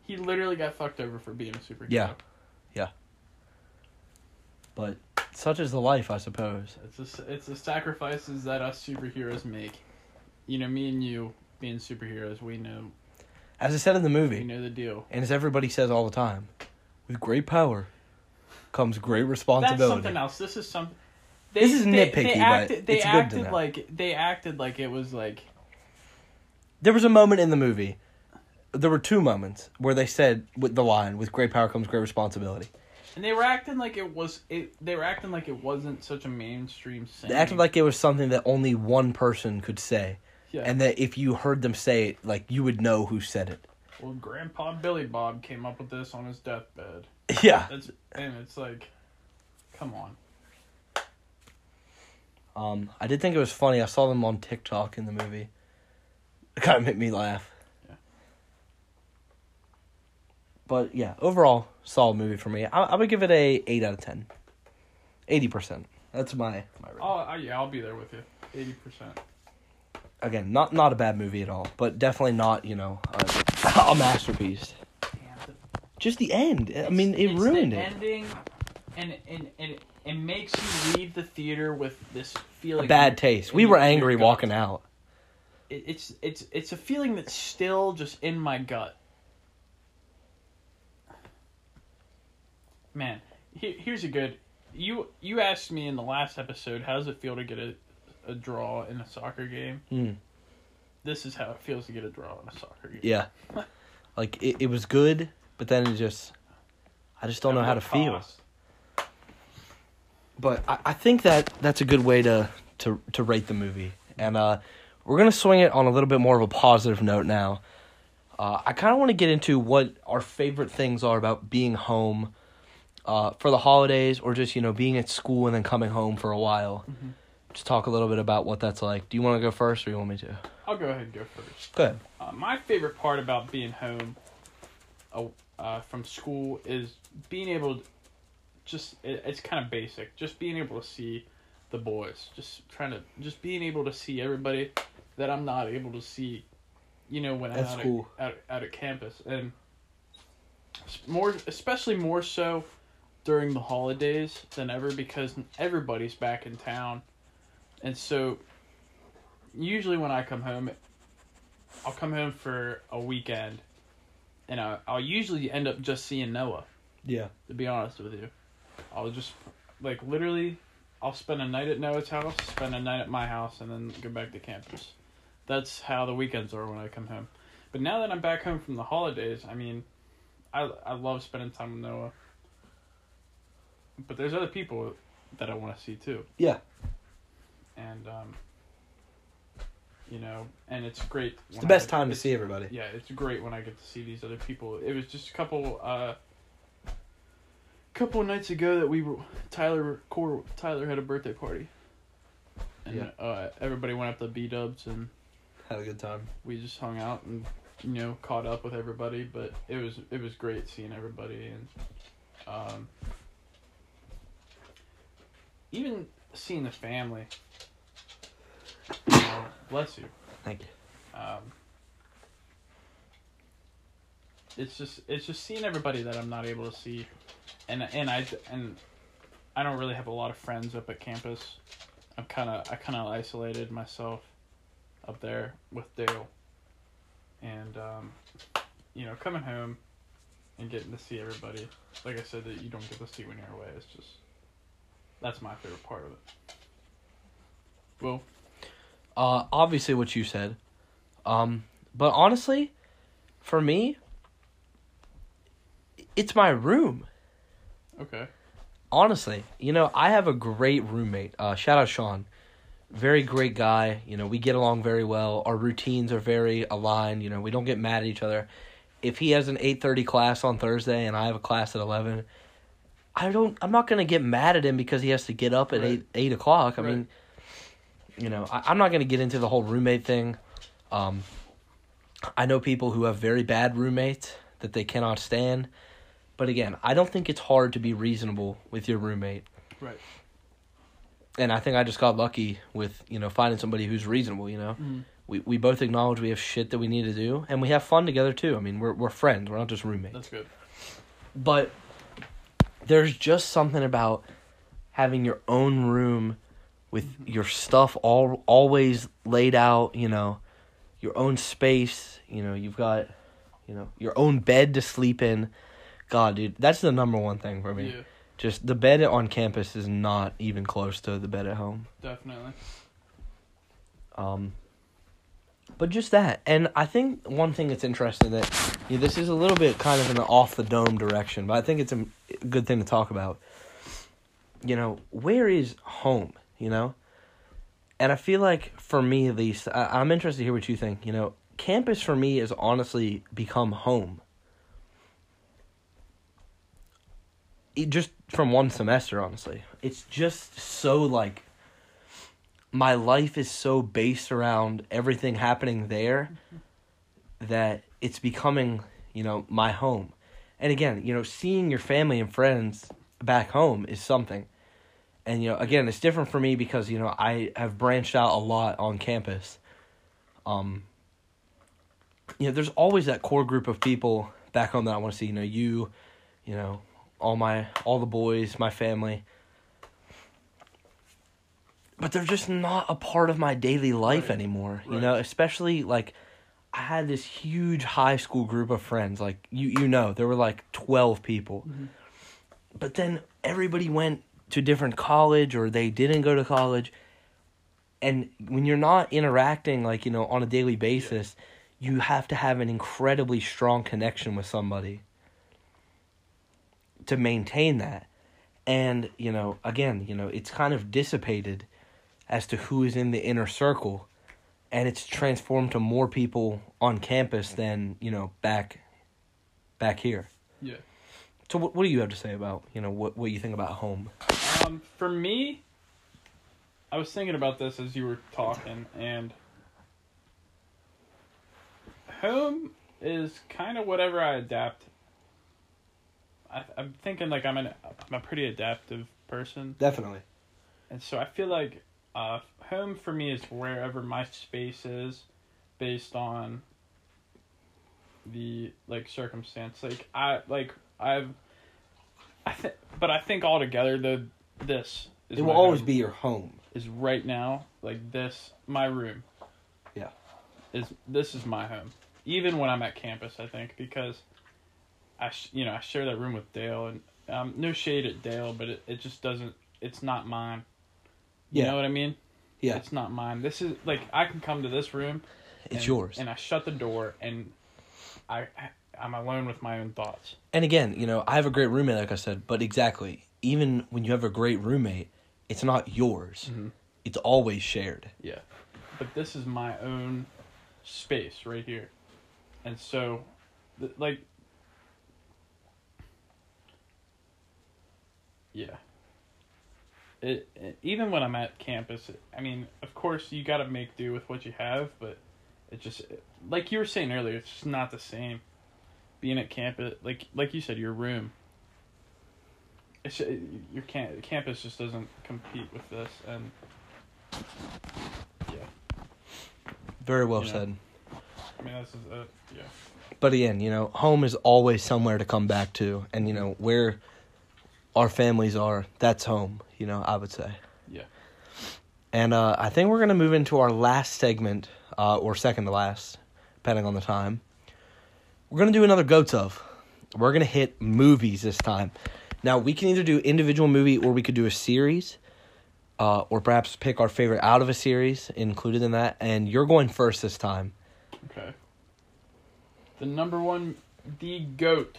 He literally got fucked over for being a superhero. Yeah. Yeah. But such is the life, I suppose. It's a, it's the sacrifices that us superheroes make. You know, me and you being superheroes, we know As I said in the movie, know the deal. and as everybody says all the time, with great power comes great responsibility. That's something else. This is some. This is nitpicky, they but acted, they it's good to acted like they acted like it was like There was a moment in the movie. There were two moments where they said with the line, "With great power comes great responsibility." And they were acting like it was it. They were acting like it wasn't such a mainstream saying. They acted like it was something that only one person could say, yeah. and that if you heard them say it, like you would know who said it. well, Grandpa Billy Bob came up with this on his deathbed. Yeah. That's and it's like, come on. Um, I did think it was funny. I saw them on TikTok in the movie. It kind of made me laugh. Yeah. But yeah, overall, solid movie for me. I, I would give it a eight out of ten. Eighty percent. That's my my rating. Oh I, yeah, I'll be there with you. Eighty percent. Again, not not a bad movie at all, but definitely not you know a, a masterpiece. Just the end. I mean, it It's ruined it. Ending, and and and it, makes you leave the theater with this feeling. A bad taste. We were angry walking out. It, it's it's it's a feeling that's still just in my gut. Man, here, here's a good. You you asked me in the last episode, how does it feel to get a, a draw in a soccer game? Mm. This is how it feels to get a draw in a soccer game. Yeah. like it, it was good, but then it just I just don't know how to what feel. But I, I think that that's a good way to, to, to rate the movie. And uh, we're going to swing it on a little bit more of a positive note now. Uh, I kind of want to get into what our favorite things are about being home uh, for the holidays or just, you know, being at school and then coming home for a while. Mhm. Just talk a little bit about what that's like. Do you want to go first or you want me to? I'll go ahead and go first. Go ahead. Uh, my favorite part about being home uh, uh, from school is being able to just, it, it's kind of basic, just being able to see the boys. Just trying to, just being able to see everybody that I'm not able to see, you know, when I'm That's out, cool. at, out, out at campus. And more, especially more so during the holidays than ever because everybody's back in town. And so usually when I come home I'll come home for a weekend and I, I'll usually end up just seeing Noah, Yeah. to be honest with you. I'll just like literally I'll spend a night at Noah's house, spend a night at my house and then go back to campus. That's how the weekends are when I come home. But now that I'm back home from the holidays, I mean I I love spending time with Noah. But there's other people that I want to see too. Yeah. And um you know, and it's great. It's the best time to see everybody. Yeah, it's great when I get to see these other people. It was just a couple uh couple nights ago that we were Tyler Core Tyler had a birthday party. And Yeah. uh everybody went up to B Dubs and Had a good time. we just hung out and you know caught up with everybody but it was it was great seeing everybody and um even seeing the family. You know, bless you. Thank you. um it's just it's just seeing everybody that I'm not able to see. And and I and I don't really have a lot of friends up at campus. I'm kind of I kind of isolated myself up there with Dale. And um you know coming home and getting to see everybody. Like I said that you don't get to see when you're away. It's just that's my favorite part of it well Uh, obviously what you said. Um, but honestly, for me, it's my room. okay Honestly, you know, I have a great roommate. Uh, shout out Sean. Very great guy. You know, we get along very well. Our routines are very aligned. You know, we don't get mad at each other. If he has an eight thirty class on Thursday and I have a class at eleven, I don't. I'm not gonna get mad at him because he has to get up at Right. eight eight o'clock. I Right. mean, you know, I, I'm not gonna get into the whole roommate thing. Um, I know people who have very bad roommates that they cannot stand. But again, I don't think it's hard to be reasonable with your roommate. right And I think I just got lucky with, you know, finding somebody who's reasonable, you know. mm. We we both acknowledge we have shit that we need to do and we have fun together too. I mean, we're we're friends, we're not just roommates. that's good But there's just something about having your own room with your stuff all always laid out, you know, your own space, you know, you've got you know, your own bed to sleep in. God, dude, that's the number one thing for me. yeah Just the bed on campus is not even close to the bed at home. definitely Um, but just that, and I think one thing that's interesting that know, this is a little bit kind of in the off the dome direction, but I think it's a good thing to talk about. You know, where is home? You know, and I feel like for me at least, I, I'm interested to hear what you think. You know, campus for me has honestly become home. It just from one semester, honestly, it's just so like my life is so based around everything happening there that it's becoming, you know, my home. And again, you know, seeing your family and friends back home is something. And you know, again, it's different for me because, you know, I have branched out a lot on campus. Um you know, there's always that core group of people back home that I want to see, you know, you, you know, all my all the boys, my family but they're just not a part of my daily life Right. anymore. You know, especially like I had this huge high school group of friends. Like you, you know, there were like twelve people. Mhm. But then everybody went to different college or they didn't go to college. And when you're not interacting like you know on a daily basis, you have to have an incredibly strong connection with somebody to maintain that. And you know, again, you know, it's kind of dissipated as to who is in the inner circle and it's transformed to more people on campus than you know back back here. Yeah. So what, what do you have to say about you know what, what you think about home? Um, for me, I was thinking about this as you were talking, and home is kind of whatever I adapt. I, I'm thinking like I'm an I'm a pretty adaptive person, definitely. And so I feel like uh, home for me is wherever my space is, based on the like circumstance. Like I like I've I think, but I think altogether, though, this is It will always be your home. is right now like this. My room. Yeah. Is this is my home, even when I'm at campus. I think because, I sh- you know I share that room with Dale and um no shade at Dale, but it, it just doesn't. It's not mine. You Yeah. know what I mean? Yeah. It's not mine. This is like I can come to this room. It's and- yours. And I shut the door and I, I I'm alone with my own thoughts. And again, you know, I have a great roommate, like I said, but exactly, even when you have a great roommate, it's not yours. Mm-hmm. It's always shared. Yeah. But this is my own space right here. And so, th- like, yeah. It, it even when I'm at campus, I mean, of course you got to make do with what you have, but it just like you were saying earlier, it's just not the same. Being at campus, like like you said, your room. It's uh, your camp campus just doesn't compete with this, and yeah. Very well Yeah. said. I mean, this is a yeah. But again, you know, home is always somewhere to come back to, and you know where our families are, that's home. You know, I would say. Yeah. And uh, I think we're gonna move into our last segment, uh, or second to last, depending on the time. We're gonna do another goats of. We're gonna hit movies this time. Now we can either do individual movie or we could do a series, uh, or perhaps pick our favorite out of a series included in that. And you're going first this time. Okay. The number one, the goat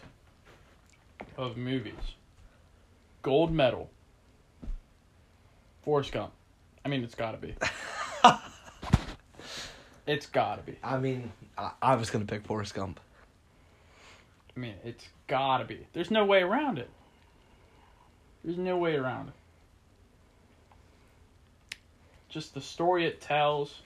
of movies. Gold medal. Forrest Gump. I mean, it's gotta be. it's gotta be. I mean, I, I was gonna pick Forrest Gump. I mean, it's gotta be. There's no way around it. There's no way around it. Just the story it tells.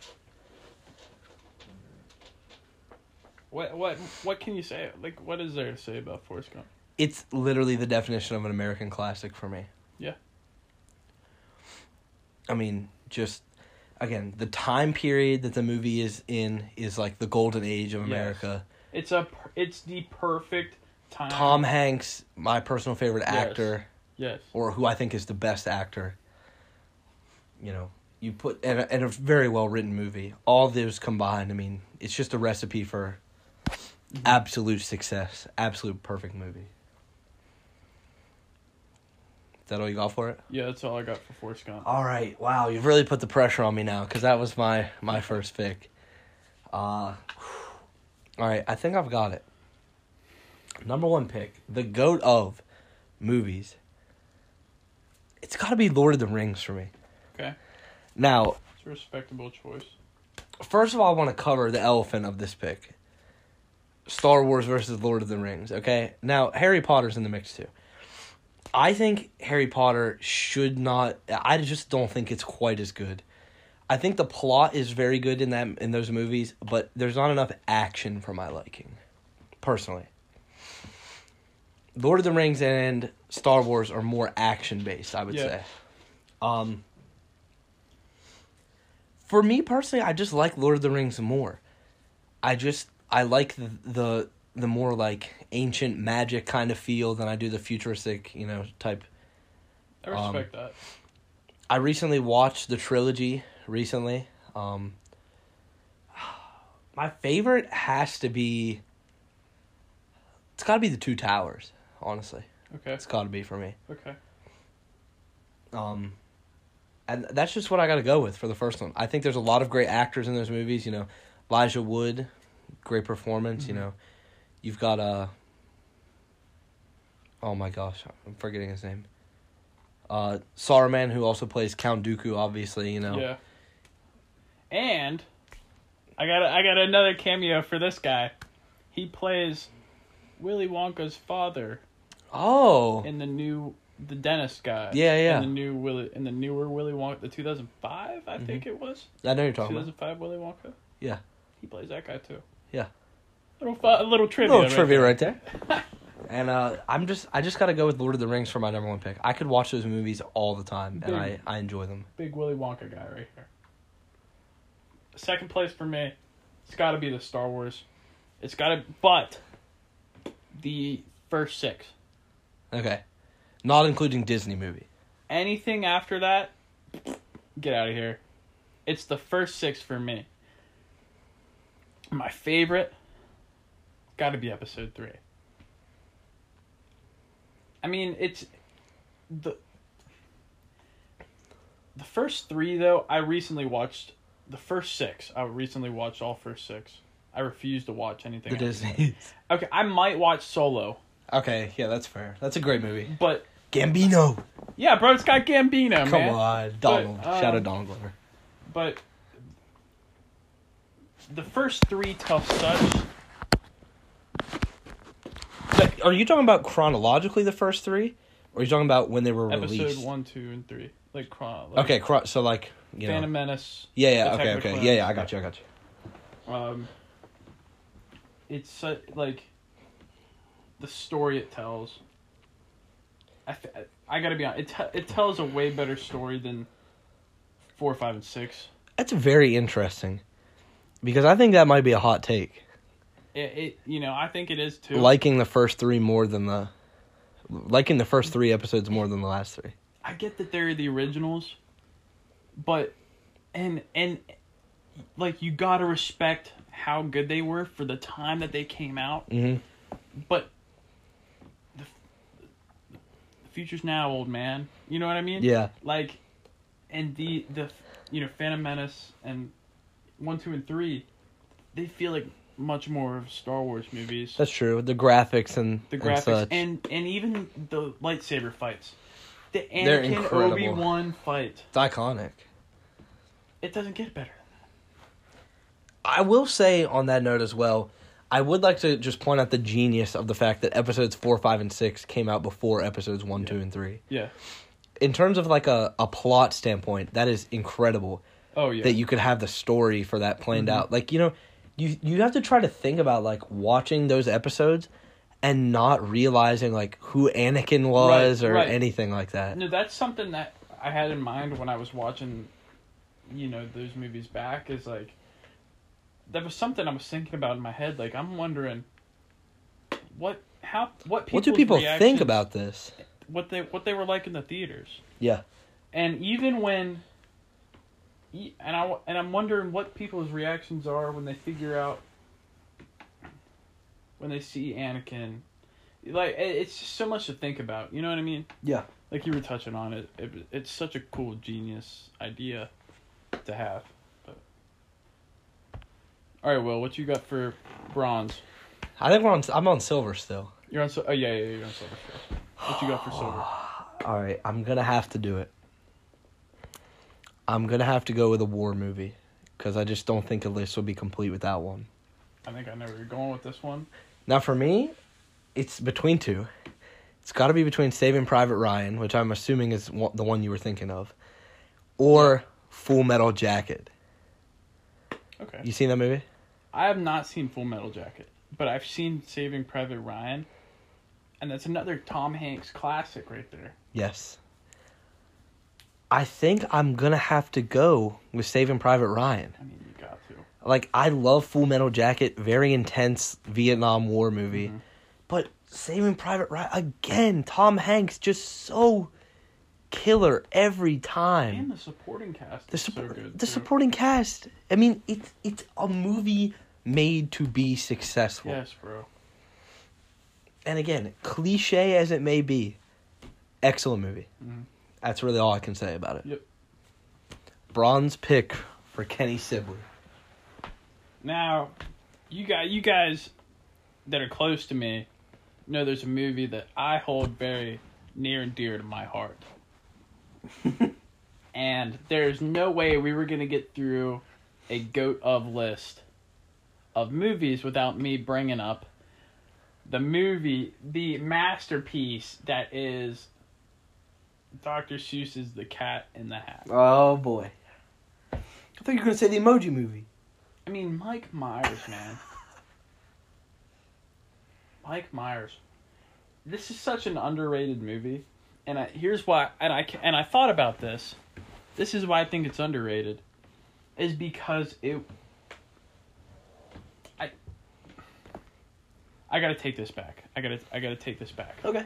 What what what can you say? Like, what is there to say about Forrest Gump? It's literally the definition of an American classic for me. Yeah. I mean, just again, the time period that the movie is in is like the golden age of Yes. America. It's a it's the perfect time. Tom Hanks, my personal favorite Yes. actor, Yes. or who I think is the best actor. You know, you put and a, and a very well written movie. All those combined, I mean, it's just a recipe for mm-hmm. absolute success. Absolute perfect movie. That all you got for it? Yeah, that's all I got for Forrest Gump. All right. Wow, you've really put the pressure on me now because that was my my first pick. Uh, all right, I think I've got it. Number one pick, the goat of movies. It's got to be Lord of the Rings for me. Okay. Now, It's a respectable choice. first of all, I want to cover the elephant of this pick. Star Wars versus Lord of the Rings. Okay. Now Harry Potter's in the mix too. I think Harry Potter should not. I just don't think it's quite as good. I think the plot is very good in that in those movies, but there's not enough action for my liking, personally. Lord of the Rings and Star Wars are more action based, I would Yeah. say. Um, for me personally, I just like Lord of the Rings more. I just I like the the, the more like ancient magic kind of feel than I do the futuristic, you know, type. I Um, respect that. I recently watched the trilogy recently. Um, my favorite has to be. It's got to be the Two Towers. Honestly, Okay. it's got to be for me. Okay. Um, and that's just what I got to go with for the first one. I think there's a lot of great actors in those movies. You know, Elijah Wood, great performance. You Mhm. know, you've got uh Oh my gosh, I'm forgetting his name. Uh, Saruman, who also plays Count Dooku, obviously. You know. Yeah. And I got I got another cameo for this guy. He plays Willy Wonka's father Oh. in the new the dentist guy. Yeah, yeah. In the new Willy in the newer Willy Wonka, the 2005 I think it was. I know you're talking about. 2005 Willy Wonka. Yeah. He plays that guy too. Yeah. Little little trivia. little right trivia there. right there. and uh, I'm just I just gotta go with Lord of the Rings for my number one pick. I could watch those movies all the time, and I I enjoy them. Big Willy Wonka guy right here. Second place for me, it's got to be the Star Wars. It's got to, but the first six. Okay. Not including Disney movie. Anything after that, get out of here. It's the first six for me. My favorite, got to be episode three. I mean, it's the the first three though. I recently watched the first six. I recently watched all first six. I refuse to watch anything. The. Disney. Okay, I might watch Solo, okay, yeah, that's fair. That's a great movie. but Gambino. yeah, bro, it's got Gambino, Come man. on, Donald. um, Shout out Donald Glover. But the first three tell such. Are you talking about chronologically the first three, or are you talking about when they were released? Episode released? one, two, and three, like chron. Like Okay, chro- so like you know. Phantom Menace. yeah, yeah, okay, okay, Clones. yeah, yeah. I got you, I got you. Um, it's su- like the story it tells. I, I gotta be honest. It te- it tells a way better story than four, five, and six. That's very interesting, because I think that might be a hot take. It, it you know I think it is too. Liking the first three more than the, liking the first three episodes more than the last three. I get that they're the originals, but and and like you gotta respect how good they were for the time that they came out. Mm-hmm. But the, the future's now, old man. You know what I mean? Yeah, Like, and the the you know Phantom Menace and one, two, and three, they feel like much more of Star Wars movies. that's true. The graphics and the and graphics such. and and even the lightsaber fights. The Anakin. Obi Wan fight. it's iconic. It doesn't get better. I will say on that note as well, I would like to just point out the genius of the fact that episodes four, five, and six came out before episodes one, two, and three. Yeah. In terms of like a, a plot standpoint, that is incredible Oh yeah. that you could have the story for that planned Mhm. out. Like, you know, you you have to try to think about like watching those episodes and not realizing like who Anakin was Right, or right. anything like that. No, that's something that I had in mind when I was watching, you know, those movies back. Is like, that was something I was thinking about in my head. Like, I'm wondering, what, how, what people What do people think about this? what they what they were like in the theaters? Yeah. And even when, and I and I'm wondering what people's reactions are when they figure out when they see Anakin. Like it's just so much to think about. You know what I mean? Yeah. like you were touching on it, it it's such a cool genius idea to have but all right will what you got for bronze I think we're on I'm on silver still. you're on so oh yeah yeah you're on silver first. what you got for silver All right, I'm gonna have to do it. I'm gonna have to go with a war movie because I just don't think a list would be complete without one. i think i know where you're going with this one Now, for me, it's between two. It's got to be between Saving Private Ryan, which I'm assuming is the one you were thinking of, or Full Metal Jacket. okay You seen that movie? i have not seen full metal jacket but i've seen saving private ryan and that's another tom hanks classic right there Yes. I think I'm gonna have to go with Saving Private Ryan. i mean you got to Like I love Full Metal Jacket, very intense Vietnam War movie. Mhm. But Saving Private Ryan again, Tom Hanks just so killer every time. and the supporting cast the is so good the supporting cast. I mean, it's it's a movie made to be successful. yes bro And again, cliche as it may be, excellent movie. Mhm. That's really all I can say about it. Yep. Bronze pick for Kenny Sibley. Now, you got you guys that are close to me know there's a movie that I hold very near and dear to my heart. and there's no way we were gonna get through a goat of list of movies without me bringing up the movie, the masterpiece that is Dr. Seuss is The Cat in the Hat. Oh boy. I thought you were gonna say the Emoji Movie. I mean, Mike Myers, man. Mike Myers. This is such an underrated movie, and I, here's why. And I and I thought about this. This is why I think it's underrated, is because it. I. I gotta take this back. I gotta. I gotta take this back. Okay.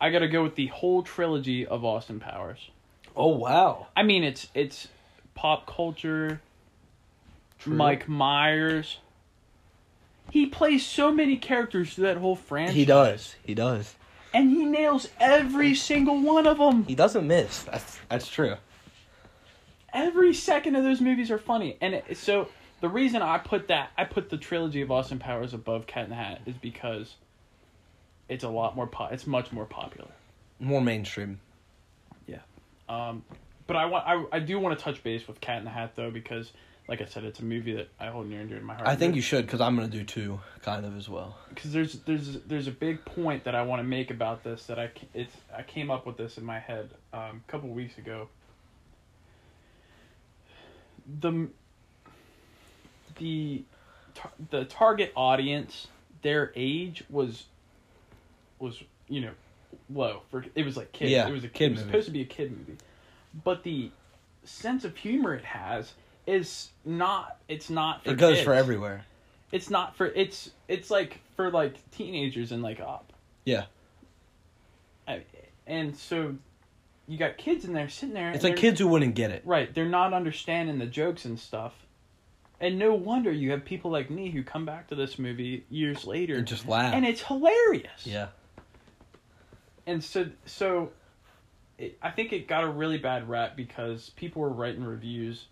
I gotta go with the whole trilogy of Austin Powers. Oh wow. I mean, it's it's pop culture. True. Mike Myers. He plays so many characters through that whole franchise. He does. He does. and he nails every single one of them. He doesn't miss. That's that's true. Every second of those movies are funny, and it, so the reason I put that I put the trilogy of Austin Powers above Cat in the Hat is because it's a lot more po- It's much more popular. More mainstream. Yeah. Um, but I want I, I do want to touch base with Cat in the Hat though because like I said it's a movie that I hold near and dear to my heart. I think you should because I'm gonna do two, kind of as well. because there's there's there's a big point that I want to make about this that I it's I came up with this in my head um, a couple weeks ago. The the the target audience their age was was you know low for it was like kids Yeah, it was a kid it was movie. supposed to be a kid movie but the sense of humor it has is not it's not for it goes for everywhere. it's not for it's it's like for like teenagers and like up Yeah. I, and so you got kids in there sitting there It's like kids who wouldn't get it. right they're not understanding the jokes and stuff and no wonder you have people like me who come back to this movie years later And just laugh. and it's hilarious yeah. And so so it, i think it got a really bad rap because people were writing reviews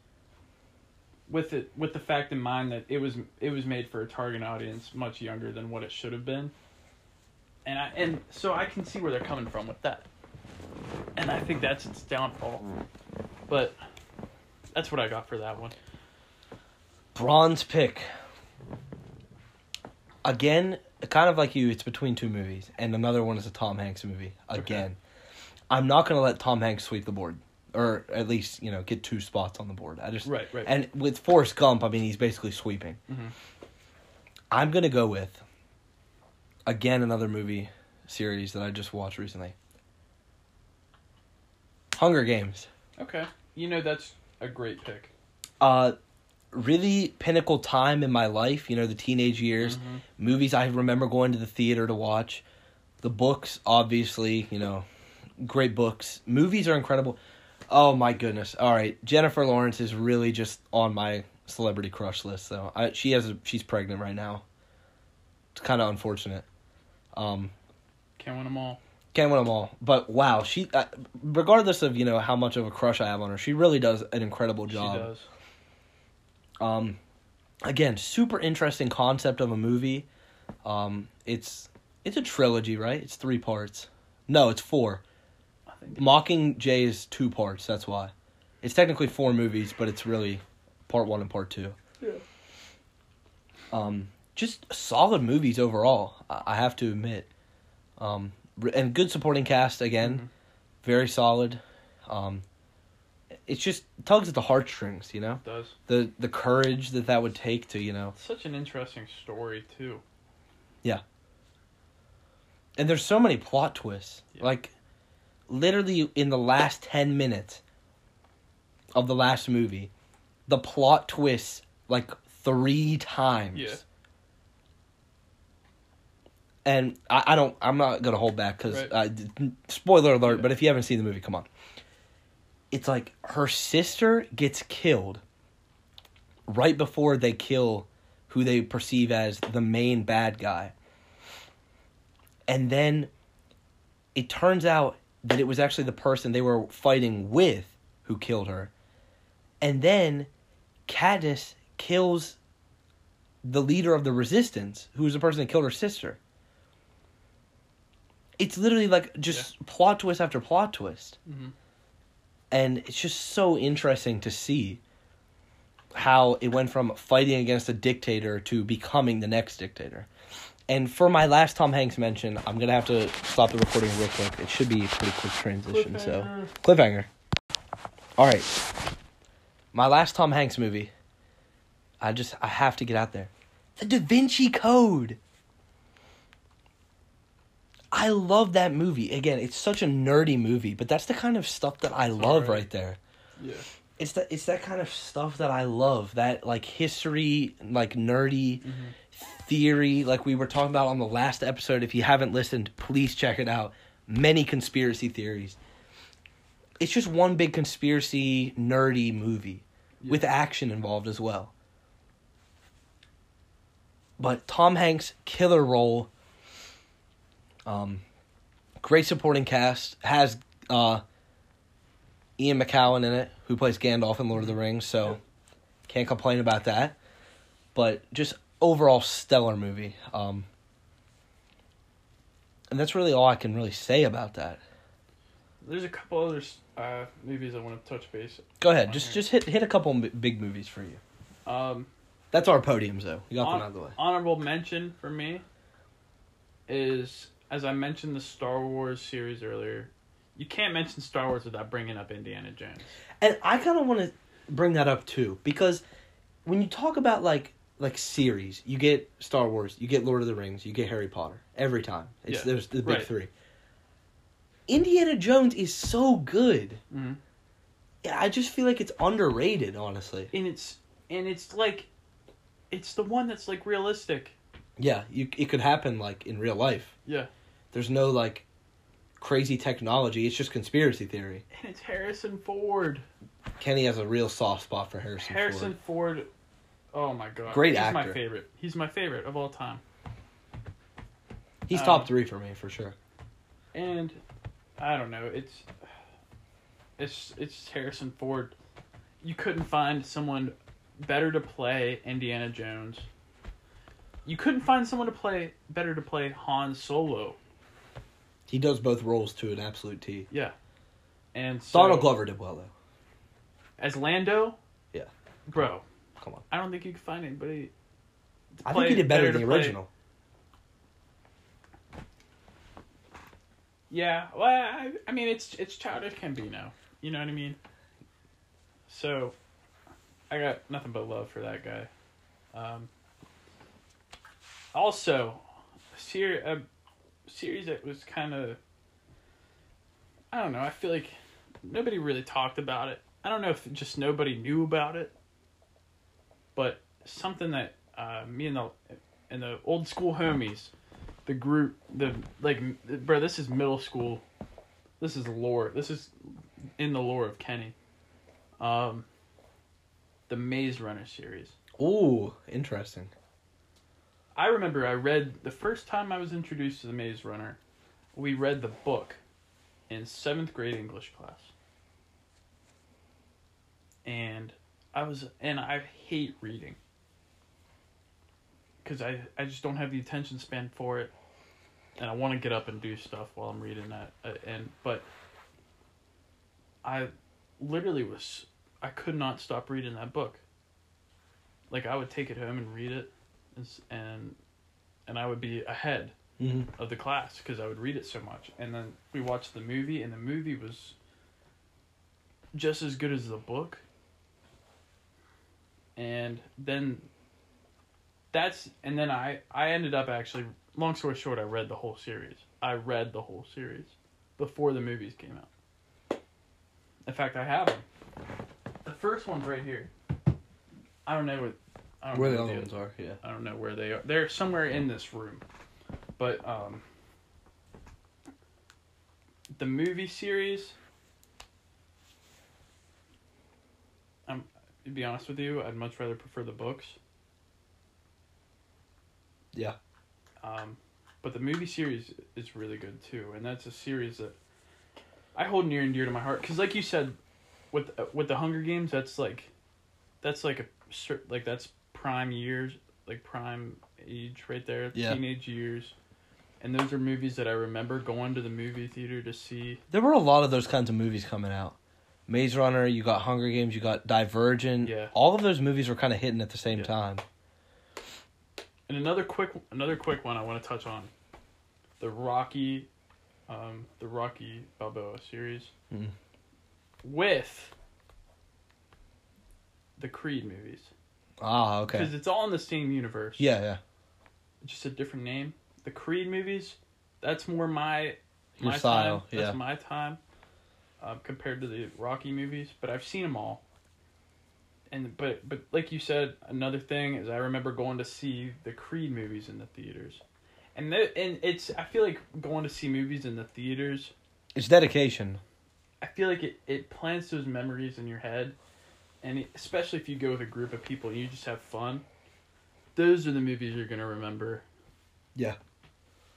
with it with the fact in mind that it was it was made for a target audience much younger than what it should have been. And i and so i can see where they're coming from with that. And i think that's its downfall. But that's what i got for that one. Bronze pick. Again, kind of like you, it's between two movies, and another one is a Tom Hanks movie. Again, I'm not gonna let Tom Hanks sweep the board, or at least you know get two spots on the board. I just Right, right. And with Forrest Gump, I mean he's basically sweeping. Mhm. I'm gonna go with again another movie series that I just watched recently. Hunger Games. okay you know that's a great pick uh really pinnacle time in my life you know the teenage years. Mhm. movies i remember going to the theater to watch. The books obviously you know great books. Movies are incredible. Oh my goodness. All right. Jennifer lawrence is really just on my celebrity crush list so I, she has a, she's pregnant right now. It's kind of unfortunate. Um can't win them all. can't win them all. But wow she uh, regardless of you know how much of a crush i have on her she really does an incredible job. she does Um, again, super interesting concept of a movie. Um, it's it's a trilogy, right? It's three parts. No, it's four. i think Mockingjay is two parts. That's why. It's technically four movies, but it's really part one and part two. yeah Um, just solid movies overall. I have to admit. Um, and good supporting cast again, Mhm. very solid. Um, it's just tugs at the heartstrings, you know. It does The the courage that that would take to you know Such an interesting story too. Yeah. And there's so many plot twists. Yeah. Like literally in the last 10 minutes of the last movie, the plot twists like 3 times. Yeah. And I, I don't I'm not going to hold back cuz Right. uh, spoiler alert, Yeah. but if you haven't seen the movie, come on. It's like her sister gets killed right before they kill who they perceive as the main bad guy. And then it turns out that it was actually the person they were fighting with who killed her. And then Katniss kills the leader of the resistance, who's the person that killed her sister. It's literally like just plot twist after plot twist. Mm-hmm. And it's just so interesting to see how it went from fighting against a dictator to becoming the next dictator. And for my last Tom Hanks mention, I'm gonna have to stop the recording real quick. It should be a pretty quick transition. So cliffhanger. All right, my last Tom Hanks movie. I just I have to get out there. The Da Vinci Code. I love that movie. Again, it's such a nerdy movie, but that's the kind of stuff that I love alright. right there Yeah. it's that it's that kind of stuff that I love. That like history, like nerdy mm-hmm. theory, like we were talking about on the last episode. If you haven't listened, please check it out. many conspiracy theories. It's just one big conspiracy nerdy movie with action involved as well. But Tom Hanks killer role. Um, great supporting cast has uh, Ian McKellen in it, who plays Gandalf in Lord of the Rings. So Yep. can't complain about that. But just overall stellar movie. Um, and that's really all I can really say about that. There's a couple other uh, movies I want to touch base. Go ahead, just here. just hit hit a couple m- big movies for you. Um, That's our podiums though. You got them out of the way. honorable mention for me is as I mentioned the Star Wars series earlier. You can't mention Star Wars without bringing up Indiana Jones. And I kind of want to bring that up too because when you talk about like like series, you get Star Wars, you get Lord of the Rings, you get Harry Potter every time. It's Yeah, there's the big right. three. Indiana Jones is so good. Mm-hmm. Yeah, I just feel like it's underrated, honestly. And it's and it's like, it's the one that's like realistic. Yeah, you it could happen like in real life. Yeah, There's no like crazy technology. It's just conspiracy theory. and it's Harrison Ford. Kenny has a real soft spot for Harrison, Harrison Ford. Ford. Oh my god, Great He's my favorite. He's my favorite of all time. He's um, top three for me for sure. and I don't know. It's it's it's Harrison Ford. You couldn't find someone better to play Indiana Jones. You couldn't find someone to play better to play Han Solo. He does both roles to an absolute T. Yeah, and so, Donald Glover did well though. as Lando. Yeah. bro. Come on. I don't think you could find anybody. I think he did better, to than the original. Yeah, well, I, I mean, it's it's childish Gambino. You know what I mean? So, I got nothing but love for that guy. Um, also, ser- a series that was kind of, I don't know. I feel like nobody really talked about it. I don't know if just nobody knew about it, but something that uh, me and the and the old school homies the group the like bro this is middle school this is lore this is in the lore of kenny um the maze runner series Ooh, interesting. I remember i read the first time i was introduced to the maze runner we read the book in seventh grade english class. And i was and i hate reading. Because I, I just don't have the attention span for it. And i want to get up and do stuff while i'm reading that uh, and but i literally was i could not stop reading that book. Like i would take it home and read it and and, i would be ahead hmm of the class because I would read it so much. And then we watched the movie, and the movie was just as good as the book. And then that's and then I I ended up actually long story short I read the whole series. I read the whole series before the movies came out. In fact, I have them. The first one's right here. I don't know what I don't Where know the other ones are, yeah. I don't know where they are. They're somewhere in this room. But um the movie series um to be honest with you, I'd much rather prefer the books. Yeah. Um but the movie series is really good too, and that's a series that I hold near and dear to my heart cuz like you said with with the Hunger Games, that's like that's like a like that's prime years, like prime age right there, Yeah. teenage years. And those are movies that I remember going to the movie theater to see. There were a lot of those kinds of movies coming out. Maze Runner, you got Hunger Games, you got Divergent. Yeah. All of those movies were kind of hitting at the same Yeah. time. And another quick another quick one I want to touch on. The Rocky um the Rocky Balboa series Mm. with the Creed movies. Ah, okay. Because it's all in the same universe. Yeah, yeah. just a different name. The Creed movies, that's more my Your my style, time. That's yeah. my time, um, compared to the Rocky movies. But I've seen them all. And but but like you said, another thing is I remember going to see the Creed movies in the theaters, And the, and it's I feel like going to see movies in the theaters. It's dedication. I feel like it, it plants those memories in your head, and especially if you go with a group of people and you just have fun. Those are the movies you're gonna remember. Yeah.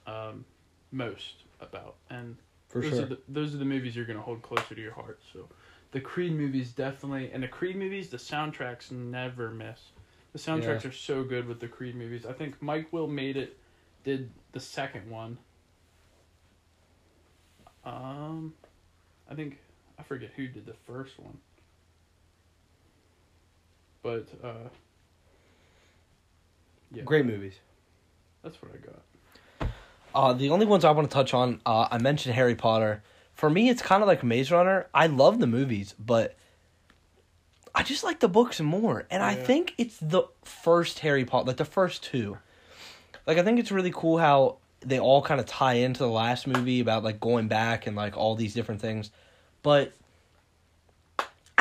Um, most about and For those sure. Are the, those are the movies you're gonna hold closer to your heart. So, the Creed movies definitely, and the Creed movies, the soundtracks never miss. The soundtracks Yeah. are so good with the Creed movies. I think Mike Will made it, did the second one. Um, I think I forget who did the first one. But uh, yeah, Great movies. That's what I got. Uh, the only ones I want to touch on, uh, I mentioned Harry Potter. For me, it's kind of like Maze Runner. I love the movies, but I just like the books more. And I Yeah. think it's the first Harry Potter, like the first two. Like, I think it's really cool how they all kind of tie into the last movie about like going back and like all these different things. But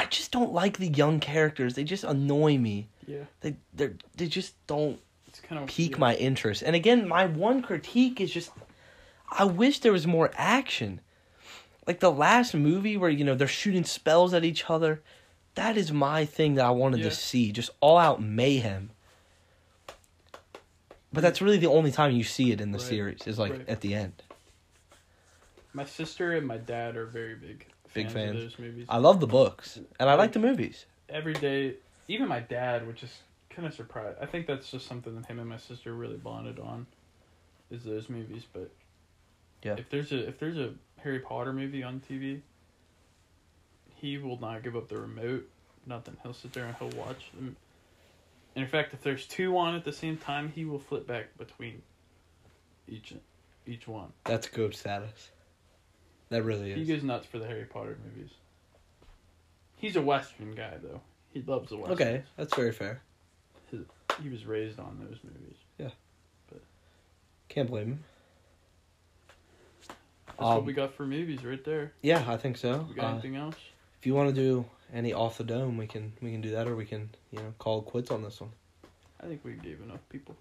just don't like the young characters. They just annoy me. Yeah, They they they just don't it's kind of pique yeah. my interest. And again, my one critique is just I wish there was more action. Like the last movie where, you know, they're shooting spells at each other. That is my thing that I wanted Yeah. to see. Just all out mayhem. But that's really the only time you see it in the Right. series, is like Right. at the end. My sister and my dad are very big Big fans, of those movies. I love the books. And I like the movies. Every day, even my dad, which is kind of surprised. I think that's just something that him and my sister really bonded on, is those movies. But Yeah. if there's a if there's a Harry Potter movie on TV, he will not give up the remote. Nothing. He'll sit there and he'll watch them. And in fact, if there's two on at the same time, he will flip back between each each one. That's good status. That really is. He goes nuts for the Harry Potter movies. He's a Western guy, though. He loves the Westerns. Okay, that's very fair. He was raised on those movies. Yeah. But can't blame him. That's Um, what we got for movies right there. Yeah, I think so. We got Uh, anything else? If you want to do any off the dome, we can we can do that, or we can you know call quits on this one. I think we gave enough people.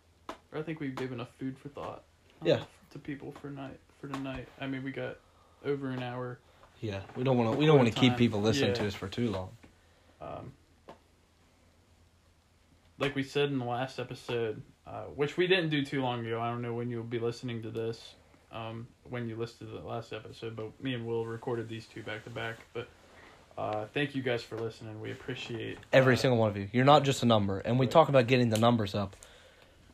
Or I think we gave enough food for thought. uh, Yeah. To people for night for tonight. I mean, we got over an hour. Yeah, we don't want to we don't want to keep people listening Yeah. to us for too long. Um, like we said in the last episode, uh, which we didn't do too long ago. I don't know when you'll be listening to this, um, when you listen to the last episode, but me and Will recorded these two back to back. But uh, thank you guys for listening. We appreciate Every uh, single one of you. You're not just a number, and we talk about getting the numbers up.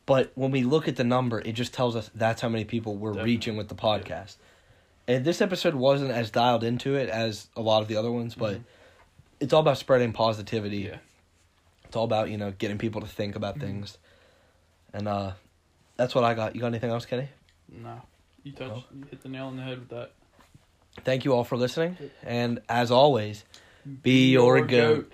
But when we look at the number, it just tells us that's how many people we're Definitely. reaching with the podcast. And this episode wasn't as dialed into it as a lot of the other ones, but Mhm. it's all about spreading positivity. Yeah. It's all about, you know, getting people to think about Mhm. things. And uh that's what I got. You got anything else, Kenny? No, you touched, you hit the nail on the head with that. Thank you all for listening. And as always, be your goat.